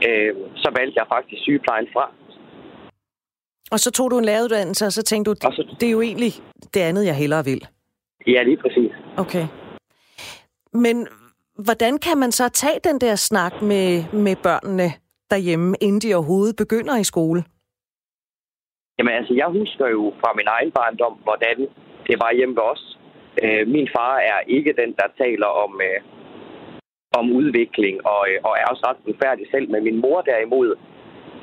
S9: øh, så valgte jeg faktisk sygeplejen fra.
S1: Og så tog du en læreruddannelse, og så tænkte du, så... det er jo egentlig det andet, jeg hellere vil.
S9: Ja, lige præcis.
S1: Okay. Men hvordan kan man så tage den der snak med, med børnene derhjemme, inden de overhovedet begynder i skole?
S9: Jamen altså, jeg husker jo fra min egen barndom, hvordan det var hjemme ved os. Øh, min far er ikke den, der taler om, øh, om udvikling, og, øh, og er også ret forfærdelig selv. Men min mor derimod,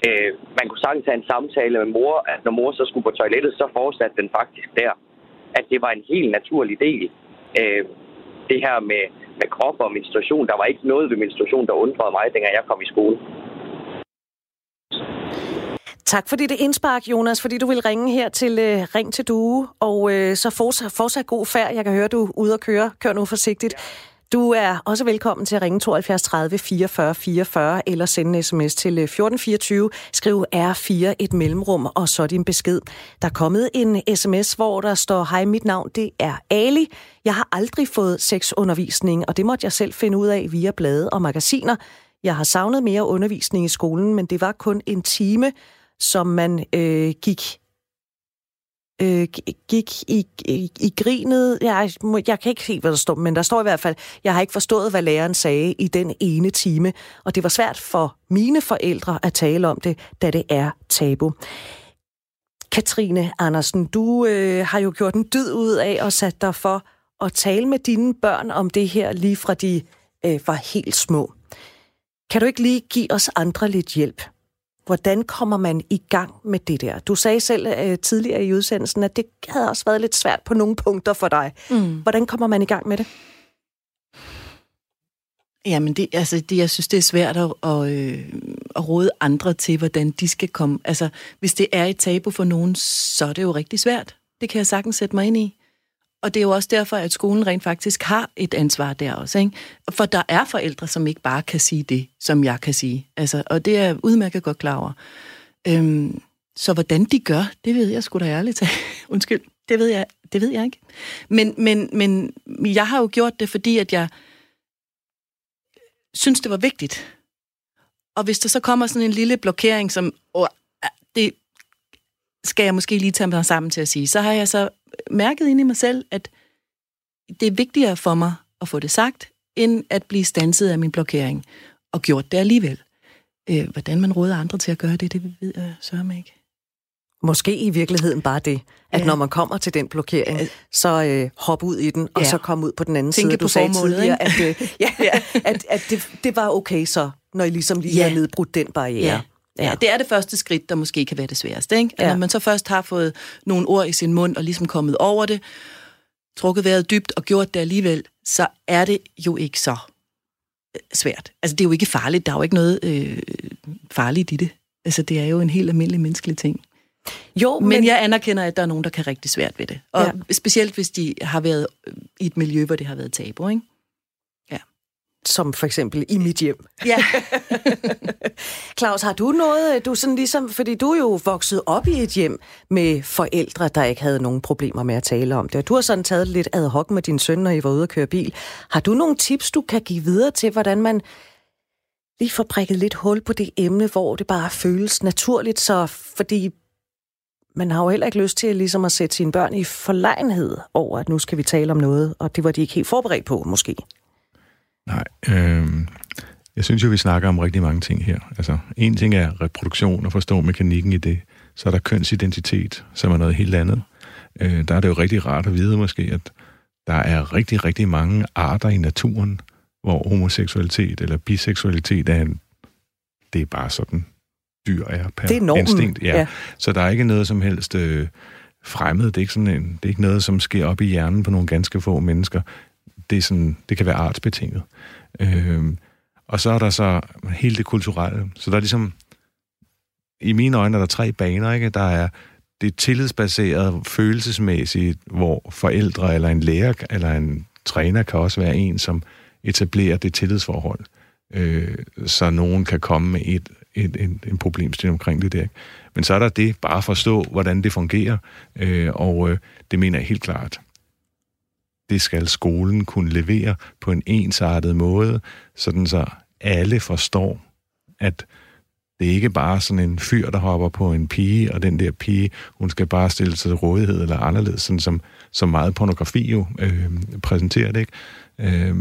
S9: øh, man kunne sagtens have en samtale med mor, at når mor så skulle på toilettet, så fortsatte den faktisk der. At det var en helt naturlig del. Øh, det her med, med krop og menstruation, der var ikke noget ved menstruation, der undrede mig, dengang jeg kom i skole.
S1: Tak fordi det indspark, Jonas, fordi du vil ringe her til uh, Ring til Due, og uh, så fortsat, fortsat god færd. Jeg kan høre, du er ude at køre. Kør nu forsigtigt. Du er også velkommen til at ringe 72 30 44 44 eller sende en sms til øh, 1424. Skriv R4 et mellemrum og så din besked. Der er kommet en sms, hvor der står, hej, mit navn det er Ali. Jeg har aldrig fået sexundervisning, og det måtte jeg selv finde ud af via blade og magasiner. Jeg har savnet mere undervisning i skolen, men det var kun en time, som man øh, gik øh, gik i, i, i grinet. Jeg, jeg kan ikke se, hvad der står, men der står i hvert fald, jeg har ikke forstået, hvad læreren sagde i den ene time, og det var svært for mine forældre at tale om det, da det er tabu. Katrine Andersen, du øh, har jo gjort en dyd ud af at sætte dig for at tale med dine børn om det her, lige fra de øh, var helt små. Kan du ikke lige give os andre lidt hjælp? Hvordan kommer man i gang med det der? Du sagde selv øh, tidligere i udsendelsen, at det havde også været lidt svært på nogle punkter for dig. Mm. Hvordan kommer man i gang med det?
S3: Jamen, det, altså, det, jeg synes, det er svært at, at, øh, at råde andre til, hvordan de skal komme. Altså, hvis det er et tabu for nogen, så er det jo rigtig svært. Det kan jeg sagtens sætte mig ind i. Og det er jo også derfor, at skolen rent faktisk har et ansvar der også. Ikke? For der er forældre, som ikke bare kan sige det, som jeg kan sige. Altså, og det er jeg udmærket godt klar over. Øhm, så hvordan de gør, det ved jeg sgu da ærligt. Undskyld, det ved jeg, det ved jeg ikke. Men, men, men jeg har jo gjort det, fordi at jeg synes, det var vigtigt. Og hvis der så kommer sådan en lille blokering, som åh, ah, det skal jeg måske lige tage mig sammen til at sige, så har jeg så mærket ind i mig selv, at det er vigtigere for mig at få det sagt, end at blive stanset af min blokering, og gjort det alligevel. Øh, hvordan man råder andre til at gøre det, det ved jeg sørme ikke.
S1: Måske i virkeligheden bare det, at ja. når man kommer til den blokering, ja. så øh, hop ud i den, og ja. så kom ud på den anden
S3: Tænke
S1: side.
S3: Du sagde tidligere,
S1: at, øh, ja, ja. at, at det, det var okay så, når I ligesom lige ja. har nedbrudt den barriere.
S3: Ja. Ja, det er det første skridt, der måske kan være det sværeste. Ikke? Ja. Når man så først har fået nogle ord i sin mund og ligesom kommet over det, trukket vejret dybt og gjort det alligevel, så er det jo ikke så øh, svært. Altså, det er jo ikke farligt. Der er jo ikke noget øh, farligt i det. Altså, det er jo en helt almindelig menneskelig ting. Jo, men... men jeg anerkender, at der er nogen, der kan rigtig svært ved det. Og ja. specielt, hvis de har været i et miljø, hvor det har været tabu, ikke?
S1: Som for eksempel i mit hjem.
S3: Ja.
S1: Claus, har du noget, du sådan ligesom, fordi du er jo vokset op i et hjem med forældre, der ikke havde nogen problemer med at tale om det, og du har sådan taget lidt ad hoc med din søn, når I var ude at køre bil. Har du nogle tips, du kan give videre til, hvordan man lige får prikket lidt hul på det emne, hvor det bare føles naturligt, så fordi man har jo heller ikke lyst til ligesom at sætte sine børn i forlegenhed over, at nu skal vi tale om noget, og det var de ikke helt forberedt på, måske.
S2: Nej, øh, jeg synes jo, vi snakker om rigtig mange ting her. Altså, en ting er reproduktion og forstå mekanikken i det. Så er der kønsidentitet, som er noget helt andet. Øh, der er det jo rigtig rart at vide måske, at der er rigtig, rigtig mange arter i naturen, hvor homoseksualitet eller biseksualitet er en, det er bare sådan, dyr er per
S1: det er normen. instinkt.
S2: Ja. ja. Så der er ikke noget som helst øh, fremmed. Det er, ikke sådan en, det er ikke noget, som sker op i hjernen på nogle ganske få mennesker. Det, er sådan, det kan være artsbetinget. Øh, og så er der så hele det kulturelle. Så der er ligesom, i mine øjne er der tre baner, ikke? Der er det tillidsbaserede, følelsesmæssige, hvor forældre eller en lærer eller en træner kan også være en, som etablerer det tillidsforhold, øh, så nogen kan komme med et, et, en, en problemstilling omkring det der. Men så er der det, bare forstå, hvordan det fungerer, øh, og øh, det mener jeg helt klart det skal skolen kunne levere på en ensartet måde, sådan så alle forstår, at det er ikke bare sådan en fyr, der hopper på en pige, og den der pige, hun skal bare stille sig til rådighed eller anderledes, sådan som, som meget pornografi jo øh, præsenterer det, ikke? Øh,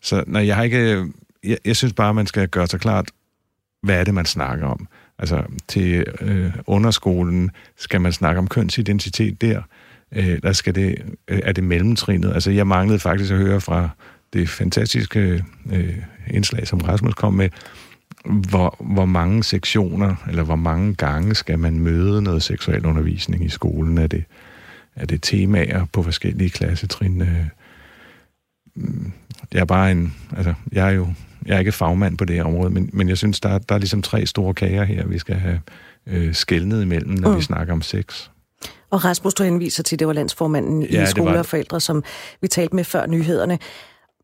S2: så når jeg har ikke... Jeg, jeg synes bare, man skal gøre sig klart, hvad er det, man snakker om. Altså, til øh, underskolen skal man snakke om kønsidentitet der øh, der skal det, øh, er det mellemtrinet. Altså, jeg manglede faktisk at høre fra det fantastiske øh, indslag, som Rasmus kom med, hvor, hvor mange sektioner, eller hvor mange gange skal man møde noget seksuel undervisning i skolen? Er det, er det temaer på forskellige klassetrin? Øh, jeg er bare en, altså, jeg er jo, jeg er ikke fagmand på det her område, men, men jeg synes, der, der er ligesom tre store kager her, vi skal have øh, skældnet imellem, når mm. vi snakker om sex.
S1: Og Rasmus, du henviser til, det var landsformanden ja, i Skole og Forældre, som vi talte med før nyhederne.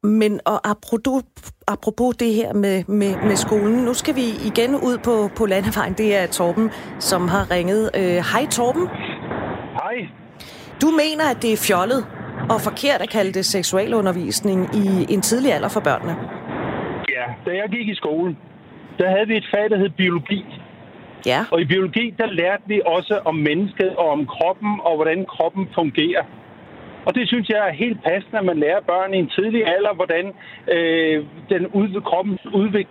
S1: Men og apropos, apropos det her med, med, med skolen, nu skal vi igen ud på, på landevejen. Det er Torben, som har ringet. Øh, hej Torben.
S10: Hej.
S1: Du mener, at det er fjollet og forkert at kalde det seksualundervisning i en tidlig alder for børnene?
S10: Ja, da jeg gik i skole, der havde vi et fag, der hed biologi.
S1: Ja.
S10: Og i biologi, der lærte vi også om mennesket og om kroppen og hvordan kroppen fungerer. Og det synes jeg er helt passende, at man lærer børn i en tidlig alder, hvordan øh, den ud, kroppens udvikling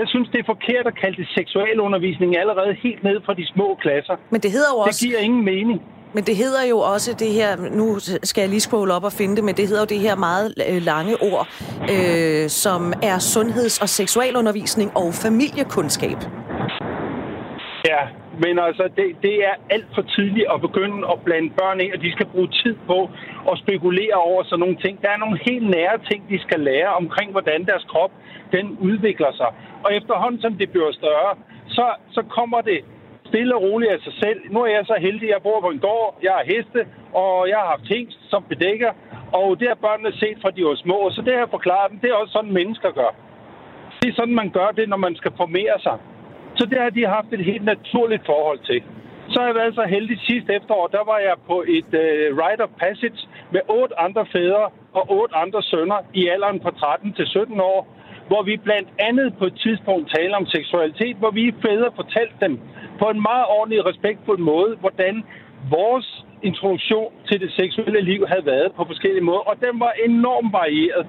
S10: jeg synes, det er forkert at kalde det seksualundervisning allerede helt ned fra de små klasser.
S1: Men det hedder jo også...
S10: Det giver ingen mening.
S1: Men det hedder jo også det her, nu skal jeg lige scrolle op og finde det, men det hedder jo det her meget øh, lange ord, øh, som er sundheds- og seksualundervisning og familiekundskab.
S10: Ja, men altså, det, det er alt for tidligt at begynde at blande børn ind, og de skal bruge tid på at spekulere over sådan nogle ting. Der er nogle helt nære ting, de skal lære omkring, hvordan deres krop den udvikler sig. Og efterhånden, som det bliver større, så, så kommer det stille og roligt af sig selv. Nu er jeg så heldig, jeg bor på en gård, jeg har heste, og jeg har haft ting som bedækker, og det har børnene set fra de var små, så det har jeg forklaret dem. Det er også sådan, mennesker gør. Det er sådan, man gør det, når man skal formere sig. Så det har de haft et helt naturligt forhold til. Så har jeg været så heldig sidste efterår, der var jeg på et uh, rite of passage med otte andre fædre og otte andre sønner i alderen fra 13 til 17 år, hvor vi blandt andet på et tidspunkt taler om seksualitet, hvor vi fædre fortalte dem på en meget ordentlig respektfuld måde, hvordan vores introduktion til det seksuelle liv havde været på forskellige måder, og den var enormt varieret.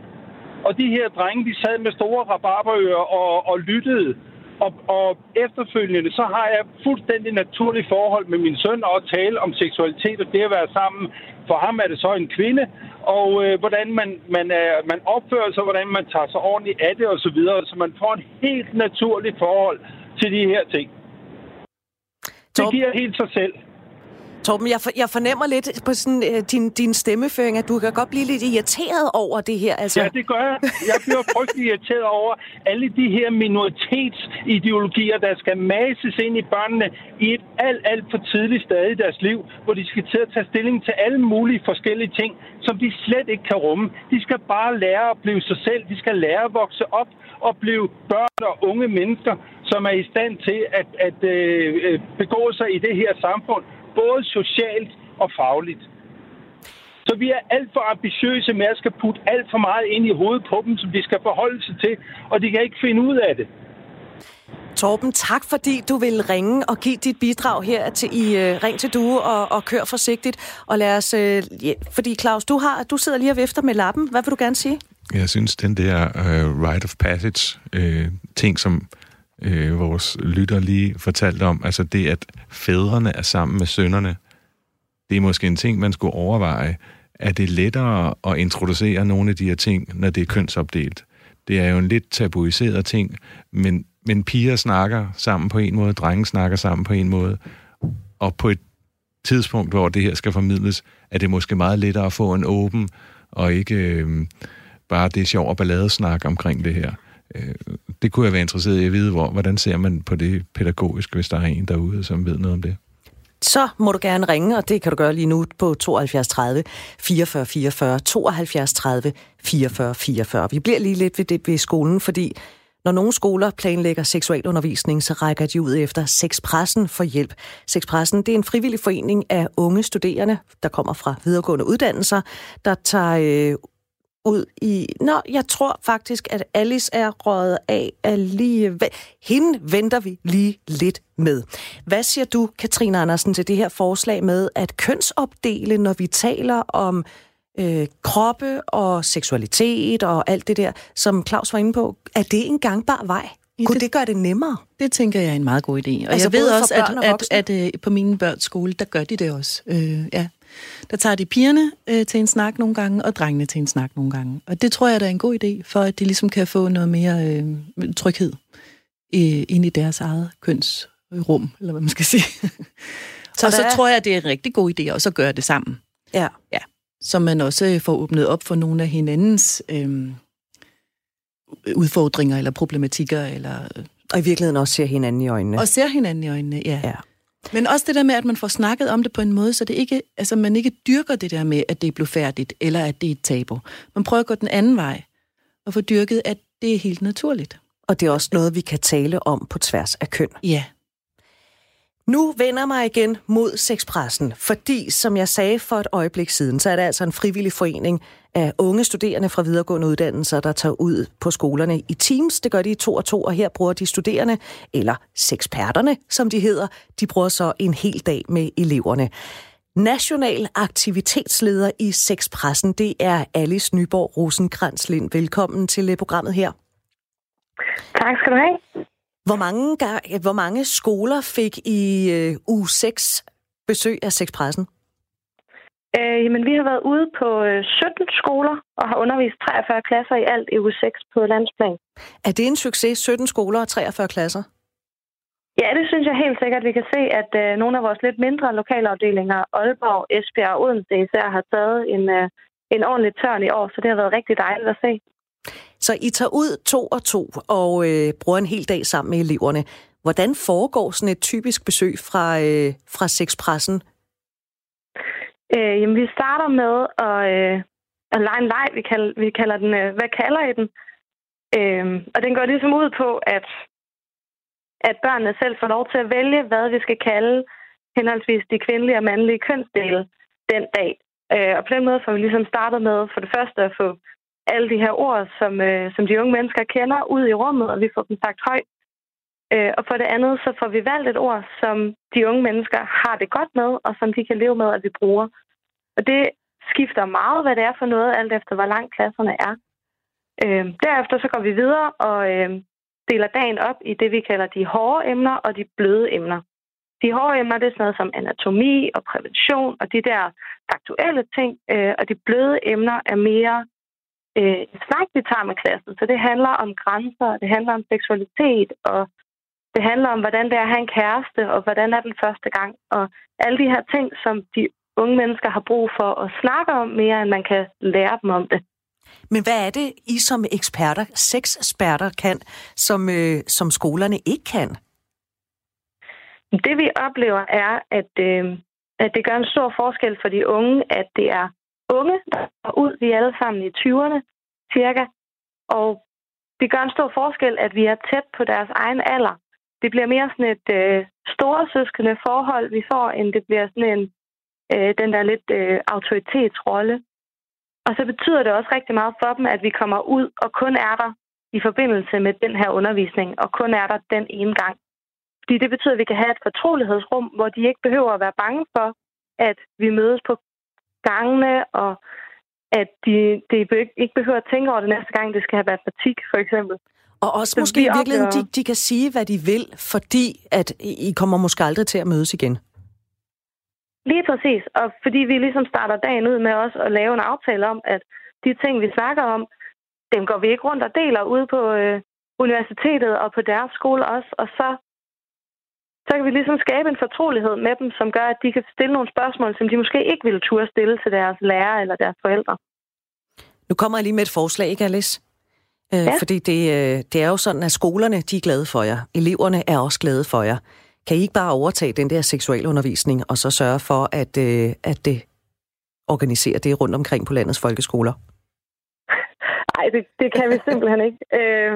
S10: Og de her drenge, de sad med store rabarberører og, og lyttede og, og efterfølgende, så har jeg fuldstændig naturligt forhold med min søn og tale om seksualitet og det at være sammen. For ham er det så en kvinde, og øh, hvordan man, man, er, man opfører sig, hvordan man tager sig ordentligt af det osv., så, videre, så man får et helt naturligt forhold til de her ting. Det giver helt sig selv.
S1: Torben, jeg, for, jeg fornemmer lidt på sådan, øh, din, din stemmeføring, at du kan godt blive lidt irriteret over det her. Altså.
S10: Ja, det gør jeg. Jeg bliver frygtelig irriteret over alle de her minoritetsideologier, der skal mases ind i børnene i et alt, alt for tidligt stadie i deres liv, hvor de skal til at tage stilling til alle mulige forskellige ting, som de slet ikke kan rumme. De skal bare lære at blive sig selv. De skal lære at vokse op og blive børn og unge mennesker, som er i stand til at, at øh, øh begå sig i det her samfund både socialt og fagligt. Så vi er alt for ambitiøse med at skal putte alt for meget ind i hovedet på dem, som de skal forholde sig til, og de kan ikke finde ud af det.
S1: Torben, tak fordi du vil ringe og give dit bidrag her til i uh, Ring til Due og, og kør forsigtigt. Og lad os, uh, ja, fordi Claus, du, har, du sidder lige og vifter med lappen. Hvad vil du gerne sige?
S2: Jeg synes, den der uh, rite of passage uh, ting, som øh, vores lytter lige fortalte om, altså det, at fædrene er sammen med sønnerne, det er måske en ting, man skulle overveje. Er det lettere at introducere nogle af de her ting, når det er kønsopdelt? Det er jo en lidt tabuiseret ting, men, men piger snakker sammen på en måde, drenge snakker sammen på en måde, og på et tidspunkt, hvor det her skal formidles, er det måske meget lettere at få en åben, og ikke øh, bare det sjov og balladesnak omkring det her. Øh, det kunne jeg være interesseret i at vide, hvor, hvordan ser man på det pædagogisk, hvis der er en derude, som ved noget om det.
S1: Så må du gerne ringe, og det kan du gøre lige nu på 72 30 44 44, 72 30 44 44. Vi bliver lige lidt ved det ved skolen, fordi når nogle skoler planlægger seksualundervisning, så rækker de ud efter Sexpressen for hjælp. Sexpressen det er en frivillig forening af unge studerende, der kommer fra videregående uddannelser, der tager øh, ud i... Nå, jeg tror faktisk, at Alice er røget af alligevel. Hende venter vi lige lidt med. Hvad siger du, Katrine Andersen, til det her forslag med at kønsopdele, når vi taler om øh, kroppe og seksualitet og alt det der, som Claus var inde på? Er det en gangbar vej? Kunne det, det gøre det nemmere?
S3: Det tænker jeg er en meget god idé. Og altså jeg ved også, at, at, at, at øh, på min børns skole, der gør de det også. Øh, ja. Der tager de pigerne øh, til en snak nogle gange, og drengene til en snak nogle gange. Og det tror jeg, der er en god idé, for at de ligesom kan få noget mere øh, tryghed øh, ind i deres eget kønsrum, eller hvad man skal sige. så og så er... tror jeg, det er en rigtig god idé også at gøre det sammen.
S1: Ja.
S3: ja. Så man også får åbnet op for nogle af hinandens øh, udfordringer eller problematikker. Eller,
S1: og i virkeligheden også ser hinanden i øjnene.
S3: Og ser hinanden i øjnene, ja. ja. Men også det der med, at man får snakket om det på en måde, så det ikke, altså man ikke dyrker det der med, at det er blevet færdigt, eller at det er et tabu. Man prøver at gå den anden vej, og få dyrket, at det er helt naturligt.
S1: Og det er også noget, vi kan tale om på tværs af køn.
S3: Ja.
S1: Nu vender mig igen mod sexpressen, fordi, som jeg sagde for et øjeblik siden, så er det altså en frivillig forening af unge studerende fra videregående uddannelser, der tager ud på skolerne i teams. Det gør de i to og to, og her bruger de studerende, eller sexperterne, som de hedder, de bruger så en hel dag med eleverne. National aktivitetsleder i Sexpressen, det er Alice Nyborg Rosenkrantz Lind. Velkommen til øh, programmet her.
S11: Tak skal du have.
S1: Hvor mange, hvor mange skoler fik i uh, uge 6 besøg af Sexpressen?
S11: Øh, jamen, vi har været ude på øh, 17 skoler og har undervist 43 klasser i alt i uge 6 på landsplan.
S1: Er det en succes, 17 skoler og 43 klasser?
S11: Ja, det synes jeg helt sikkert. Vi kan se, at øh, nogle af vores lidt mindre lokalafdelinger, Aalborg, Esbjerg og Odense især, har taget en, øh, en ordentlig tørn i år, så det har været rigtig dejligt at se.
S1: Så I tager ud to og to og øh, bruger en hel dag sammen med eleverne. Hvordan foregår sådan et typisk besøg fra, øh, fra sexpressen?
S11: Øh, jamen, vi starter med at, øh, at lege en leg. Vi kalder, vi kalder den, øh, hvad kalder I den? Øh, og den går ligesom ud på, at, at børnene selv får lov til at vælge, hvad vi skal kalde henholdsvis de kvindelige og mandlige kønsdele den dag. Øh, og på den måde får vi ligesom startet med for det første at få alle de her ord, som, øh, som de unge mennesker kender, ud i rummet, og vi får dem sagt højt. Øh, og for det andet, så får vi valgt et ord, som de unge mennesker har det godt med, og som de kan leve med, at vi bruger. Og det skifter meget, hvad det er for noget, alt efter hvor langt klasserne er. Øh, derefter så går vi videre og øh, deler dagen op i det, vi kalder de hårde emner og de bløde emner. De hårde emner, det er sådan noget som anatomi og prævention og de der aktuelle ting, øh, og de bløde emner er mere øh, snak, vi tager med klassen. Så det handler om grænser, det handler om seksualitet, og det handler om, hvordan det er at have en kæreste, og hvordan er den første gang. Og alle de her ting, som de unge mennesker har brug for at snakke om mere, end man kan lære dem om det.
S1: Men hvad er det, I som eksperter, seks-eksperter kan, som, øh, som skolerne ikke kan?
S11: Det vi oplever er, at, øh, at det gør en stor forskel for de unge, at det er unge, der går ud. Vi er alle sammen i 20'erne cirka. Og det gør en stor forskel, at vi er tæt på deres egen alder. Det bliver mere sådan et øh, store søskende forhold, vi får, end det bliver sådan en øh, den der lidt øh, autoritetsrolle. Og så betyder det også rigtig meget for dem, at vi kommer ud og kun er der i forbindelse med den her undervisning, og kun er der den ene gang. Fordi det betyder, at vi kan have et fortrolighedsrum, hvor de ikke behøver at være bange for, at vi mødes på gangene, og at de, de ikke behøver at tænke over det næste gang, det skal have matematik, for eksempel.
S1: Og også så måske i virkeligheden, de, de kan sige, hvad de vil, fordi at I kommer måske aldrig til at mødes igen.
S11: Lige præcis, og fordi vi ligesom starter dagen ud med også at lave en aftale om, at de ting, vi snakker om, dem går vi ikke rundt og deler ude på øh, universitetet og på deres skole også, og så, så kan vi ligesom skabe en fortrolighed med dem, som gør, at de kan stille nogle spørgsmål, som de måske ikke ville turde stille til deres lærer eller deres forældre.
S1: Nu kommer jeg lige med et forslag, ikke Alice? Øh, ja. Fordi det, øh, det er jo sådan, at skolerne de er glade for jer. Eleverne er også glade for jer. Kan I ikke bare overtage den der seksualundervisning, og så sørge for, at, øh, at det organiserer det rundt omkring på landets folkeskoler?
S11: Nej, det, det kan vi simpelthen ikke. Øh,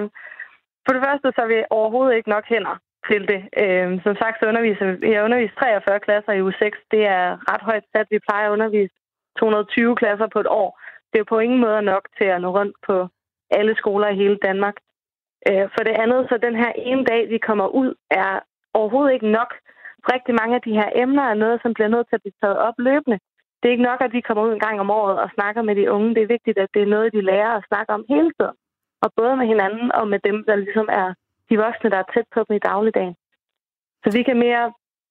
S11: for det første, så er vi overhovedet ikke nok hænder til det. Øh, som sagt, så underviser vi, underviser 43 klasser i u 6. Det er ret højt sat. Vi plejer at undervise 220 klasser på et år. Det er jo på ingen måde nok til at nå rundt på alle skoler i hele Danmark. Øh, for det andet, så den her ene dag, vi kommer ud, er overhovedet ikke nok. Rigtig mange af de her emner er noget, som bliver nødt til at blive taget op løbende. Det er ikke nok, at vi kommer ud en gang om året og snakker med de unge. Det er vigtigt, at det er noget, de lærer at snakke om hele tiden. Og både med hinanden og med dem, der ligesom er de voksne, der er tæt på dem i dagligdagen. Så vi kan mere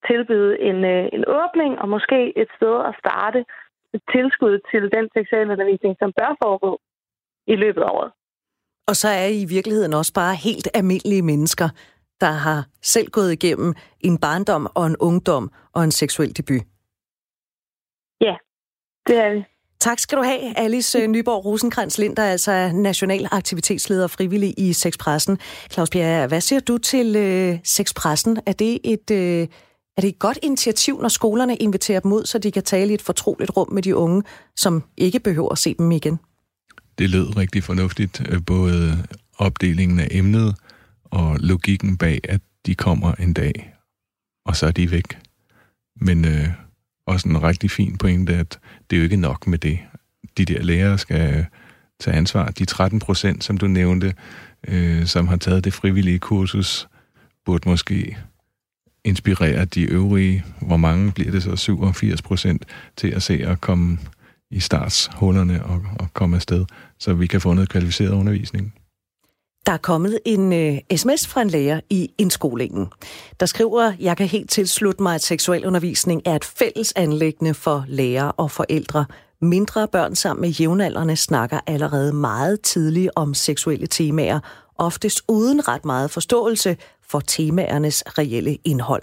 S11: tilbyde en, øh, en åbning og måske et sted at starte et tilskud til den seksuelle undervisning, som bør foregå i løbet af året.
S1: Og så er I i virkeligheden også bare helt almindelige mennesker, der har selv gået igennem en barndom og en ungdom og en seksuel debut.
S11: Ja, det er vi.
S1: Tak skal du have, Alice øh, Nyborg Rosenkrantz Lind, der er altså national aktivitetsleder og frivillig i Sexpressen. Claus Bjerre, hvad siger du til øh, Sexpressen? Er det et... Øh, er det et godt initiativ, når skolerne inviterer dem ud, så de kan tale i et fortroligt rum med de unge, som ikke behøver at se dem igen?
S2: Det lød rigtig fornuftigt, øh, både opdelingen af emnet og logikken bag, at de kommer en dag, og så er de væk. Men øh, også en rigtig fin pointe, at det er jo ikke nok med det. De der lærere skal tage ansvar. De 13 procent, som du nævnte, øh, som har taget det frivillige kursus, burde måske inspirere de øvrige. Hvor mange bliver det så? 87 procent til at se at komme i startshullerne og, og komme afsted, så vi kan få noget kvalificeret undervisning.
S1: Der er kommet en øh, sms fra en lærer i indskolingen, der skriver, jeg kan helt tilslutte mig, at seksualundervisning er et fælles anlæggende for lærere og forældre. Mindre børn sammen med jævnaldrende snakker allerede meget tidligt om seksuelle temaer, oftest uden ret meget forståelse for temaernes reelle indhold.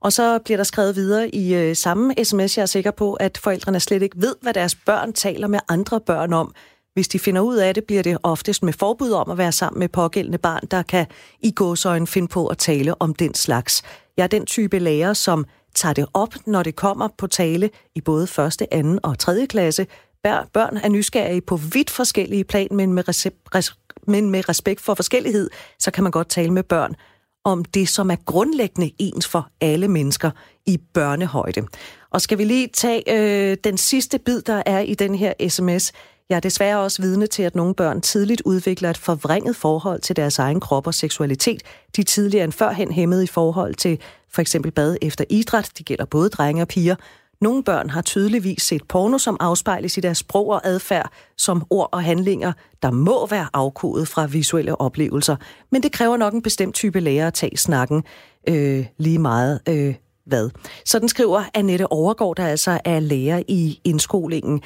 S1: Og så bliver der skrevet videre i øh, samme sms, jeg er sikker på, at forældrene slet ikke ved, hvad deres børn taler med andre børn om, hvis de finder ud af det, bliver det oftest med forbud om at være sammen med pågældende barn, der kan i gåsøjne finde på at tale om den slags. Jeg er den type lærer, som tager det op, når det kommer på tale i både første, anden og tredje klasse. Børn er nysgerrige på vidt forskellige plan, men med, res- men med respekt for forskellighed, så kan man godt tale med børn om det, som er grundlæggende ens for alle mennesker i børnehøjde. Og skal vi lige tage øh, den sidste bid, der er i den her sms. Jeg er desværre også vidne til, at nogle børn tidligt udvikler et forvrænget forhold til deres egen krop og seksualitet. De tidligere end førhen hæmmede i forhold til for eksempel bad efter idræt. Det gælder både drenge og piger. Nogle børn har tydeligvis set porno, som afspejles i deres sprog og adfærd, som ord og handlinger, der må være afkodet fra visuelle oplevelser. Men det kræver nok en bestemt type lærer at tage snakken øh, lige meget øh, hvad. Sådan skriver Annette Overgaard, der altså er lærer i indskolingen.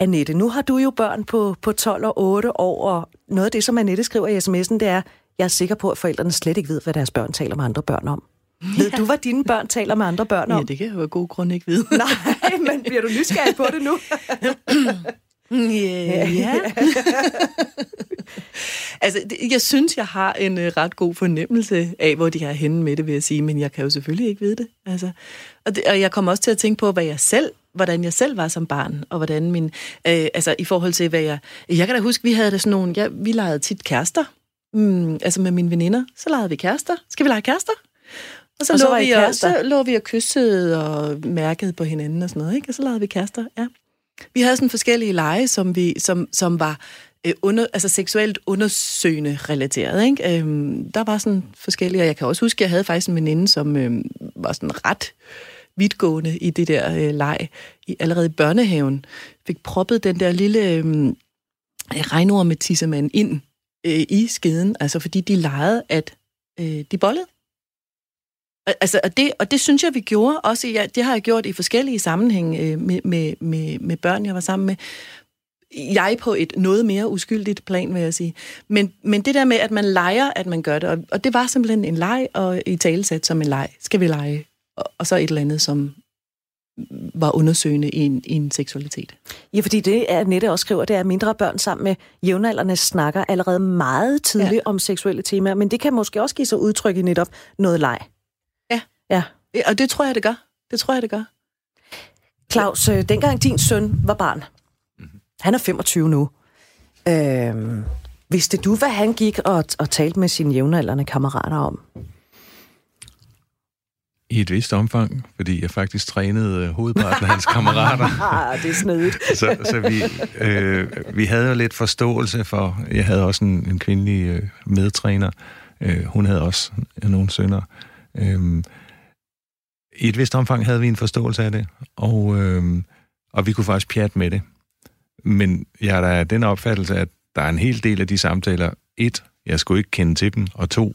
S1: Annette, nu har du jo børn på, på 12 og 8 år, og noget af det, som Annette skriver i sms'en, det er, jeg er sikker på, at forældrene slet ikke ved, hvad deres børn taler med andre børn om. Ja. Ved du, hvad dine børn taler med andre børn om?
S3: Ja, det kan jeg jo af god grund ikke vide.
S1: Nej, men bliver du nysgerrig på det nu?
S3: Ja. ja. altså, jeg synes, jeg har en uh, ret god fornemmelse af, hvor de er henne med det, vil jeg sige, men jeg kan jo selvfølgelig ikke vide det. Altså, og, det, og jeg kommer også til at tænke på, hvad jeg selv hvordan jeg selv var som barn, og hvordan min, øh, altså i forhold til, hvad jeg, jeg kan da huske, vi havde det sådan nogle, ja, vi legede tit kærester, mm, altså med mine veninder, så legede vi kærester. Skal vi lege kærester? Og så, og så, lå, vi og, så lå vi og kyssede og mærkede på hinanden og sådan noget, ikke? Og så legede vi kærester, ja. Vi havde sådan forskellige lege, som, vi, som, som var øh, under, altså seksuelt undersøgende relateret. Ikke? Øhm, der var sådan forskellige, og jeg kan også huske, at jeg havde faktisk en veninde, som øh, var sådan ret vidtgående i det der øh, leg. I, allerede i børnehaven fik proppet den der lille øh, regnord med ind øh, i skeden, altså fordi de legede, at øh, de bollede. Altså, og, det, og det synes jeg, vi gjorde også. Ja, det har jeg gjort i forskellige sammenhænge øh, med, med, med, med børn, jeg var sammen med. Jeg på et noget mere uskyldigt plan, vil jeg sige. Men, men det der med, at man leger, at man gør det, og, og det var simpelthen en leg, og i talesat som en leg. Skal vi lege? Og, og så et eller andet, som var undersøgende i en, i en seksualitet.
S1: Ja, fordi det Nette også skriver, det er, at mindre børn sammen med jævnaldrende snakker allerede meget tidligt ja. om seksuelle temaer, men det kan måske også give sig udtryk i netop noget leg.
S3: Ja. Og det tror jeg, det gør. Det tror jeg, det gør.
S1: Claus, øh, dengang din søn var barn, mm-hmm. han er 25 nu, øh, vidste du, hvad han gik og, og talte med sine jævnaldrende kammerater om?
S2: I et vist omfang, fordi jeg faktisk trænede øh, hovedparten af hans kammerater.
S1: ah, det er snedigt.
S2: så så vi, øh, vi havde jo lidt forståelse for, jeg havde også en, en kvindelig øh, medtræner, øh, hun havde også nogle sønner. Øh, i et vist omfang havde vi en forståelse af det, og, øh, og vi kunne faktisk pjatte med det. Men jeg har da den opfattelse, at der er en hel del af de samtaler, et, jeg skulle ikke kende til dem, og to,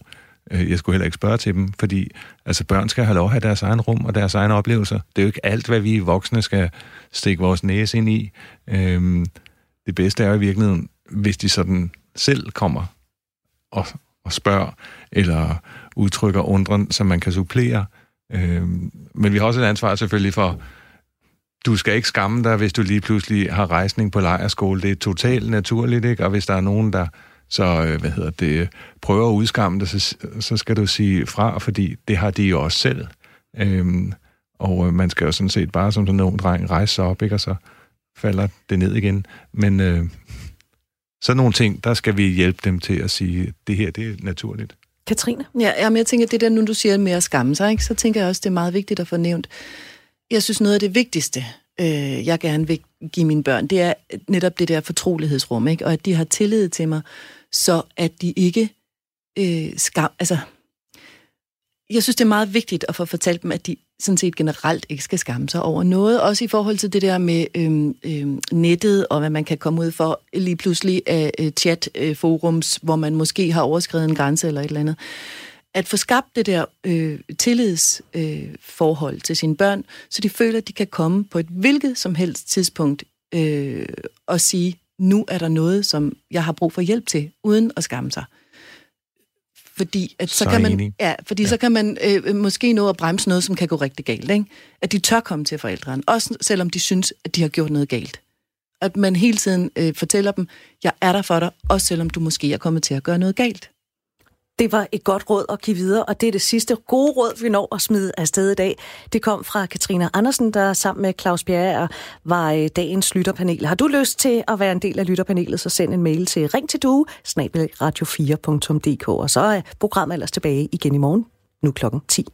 S2: øh, jeg skulle heller ikke spørge til dem, fordi altså, børn skal have lov at have deres egen rum og deres egne oplevelser. Det er jo ikke alt, hvad vi voksne skal stikke vores næse ind i. Øh, det bedste er jo i virkeligheden, hvis de sådan selv kommer og, og spørger, eller udtrykker undren, som man kan supplere, Øh, Øh, men vi har også et ansvar selvfølgelig for, du skal ikke skamme dig, hvis du lige pludselig har rejsning på lejerskole. Det er totalt naturligt, ikke? Og hvis der er nogen, der så, øh, hvad hedder det, prøver at udskamme dig, så, så skal du sige fra, fordi det har de jo også selv. Øhm, og øh, man skal jo sådan set bare som sådan en dreng rejse sig op, ikke? Og så falder det ned igen. Men øh, sådan nogle ting, der skal vi hjælpe dem til at sige, det her, det er naturligt.
S1: Katrine?
S3: Ja, jamen, jeg tænker, det der nu, du siger med at skamme sig, ikke? så tænker jeg også, det er meget vigtigt at få nævnt. Jeg synes, noget af det vigtigste, øh, jeg gerne vil give mine børn, det er netop det der fortrolighedsrum, ikke? og at de har tillid til mig, så at de ikke øh, skam... Altså, jeg synes, det er meget vigtigt at få fortalt dem, at de sådan set generelt ikke skal skamme sig over noget. Også i forhold til det der med øhm, øhm, nettet, og hvad man kan komme ud for lige pludselig af øh, chatforums, øh, hvor man måske har overskrevet en grænse eller et eller andet. At få skabt det der øh, tillidsforhold øh, til sine børn, så de føler, at de kan komme på et hvilket som helst tidspunkt øh, og sige, nu er der noget, som jeg har brug for hjælp til, uden at skamme sig. Fordi, at så,
S2: Så
S3: kan man,
S2: enig.
S3: ja, fordi ja. så kan man øh, måske nå at bremse noget, som kan gå rigtig galt. Ikke? At de tør komme til forældrene, også selvom de synes, at de har gjort noget galt. At man hele tiden øh, fortæller dem, jeg er der for dig, også selvom du måske er kommet til at gøre noget galt.
S1: Det var et godt råd at give videre, og det er det sidste gode råd, vi når at smide afsted i dag. Det kom fra Katrina Andersen, der sammen med Claus Bjerre var øh, dagens lytterpanel. Har du lyst til at være en del af lytterpanelet, så send en mail til ring til du, radio4.dk, og så er programmet ellers tilbage igen i morgen, nu klokken 10.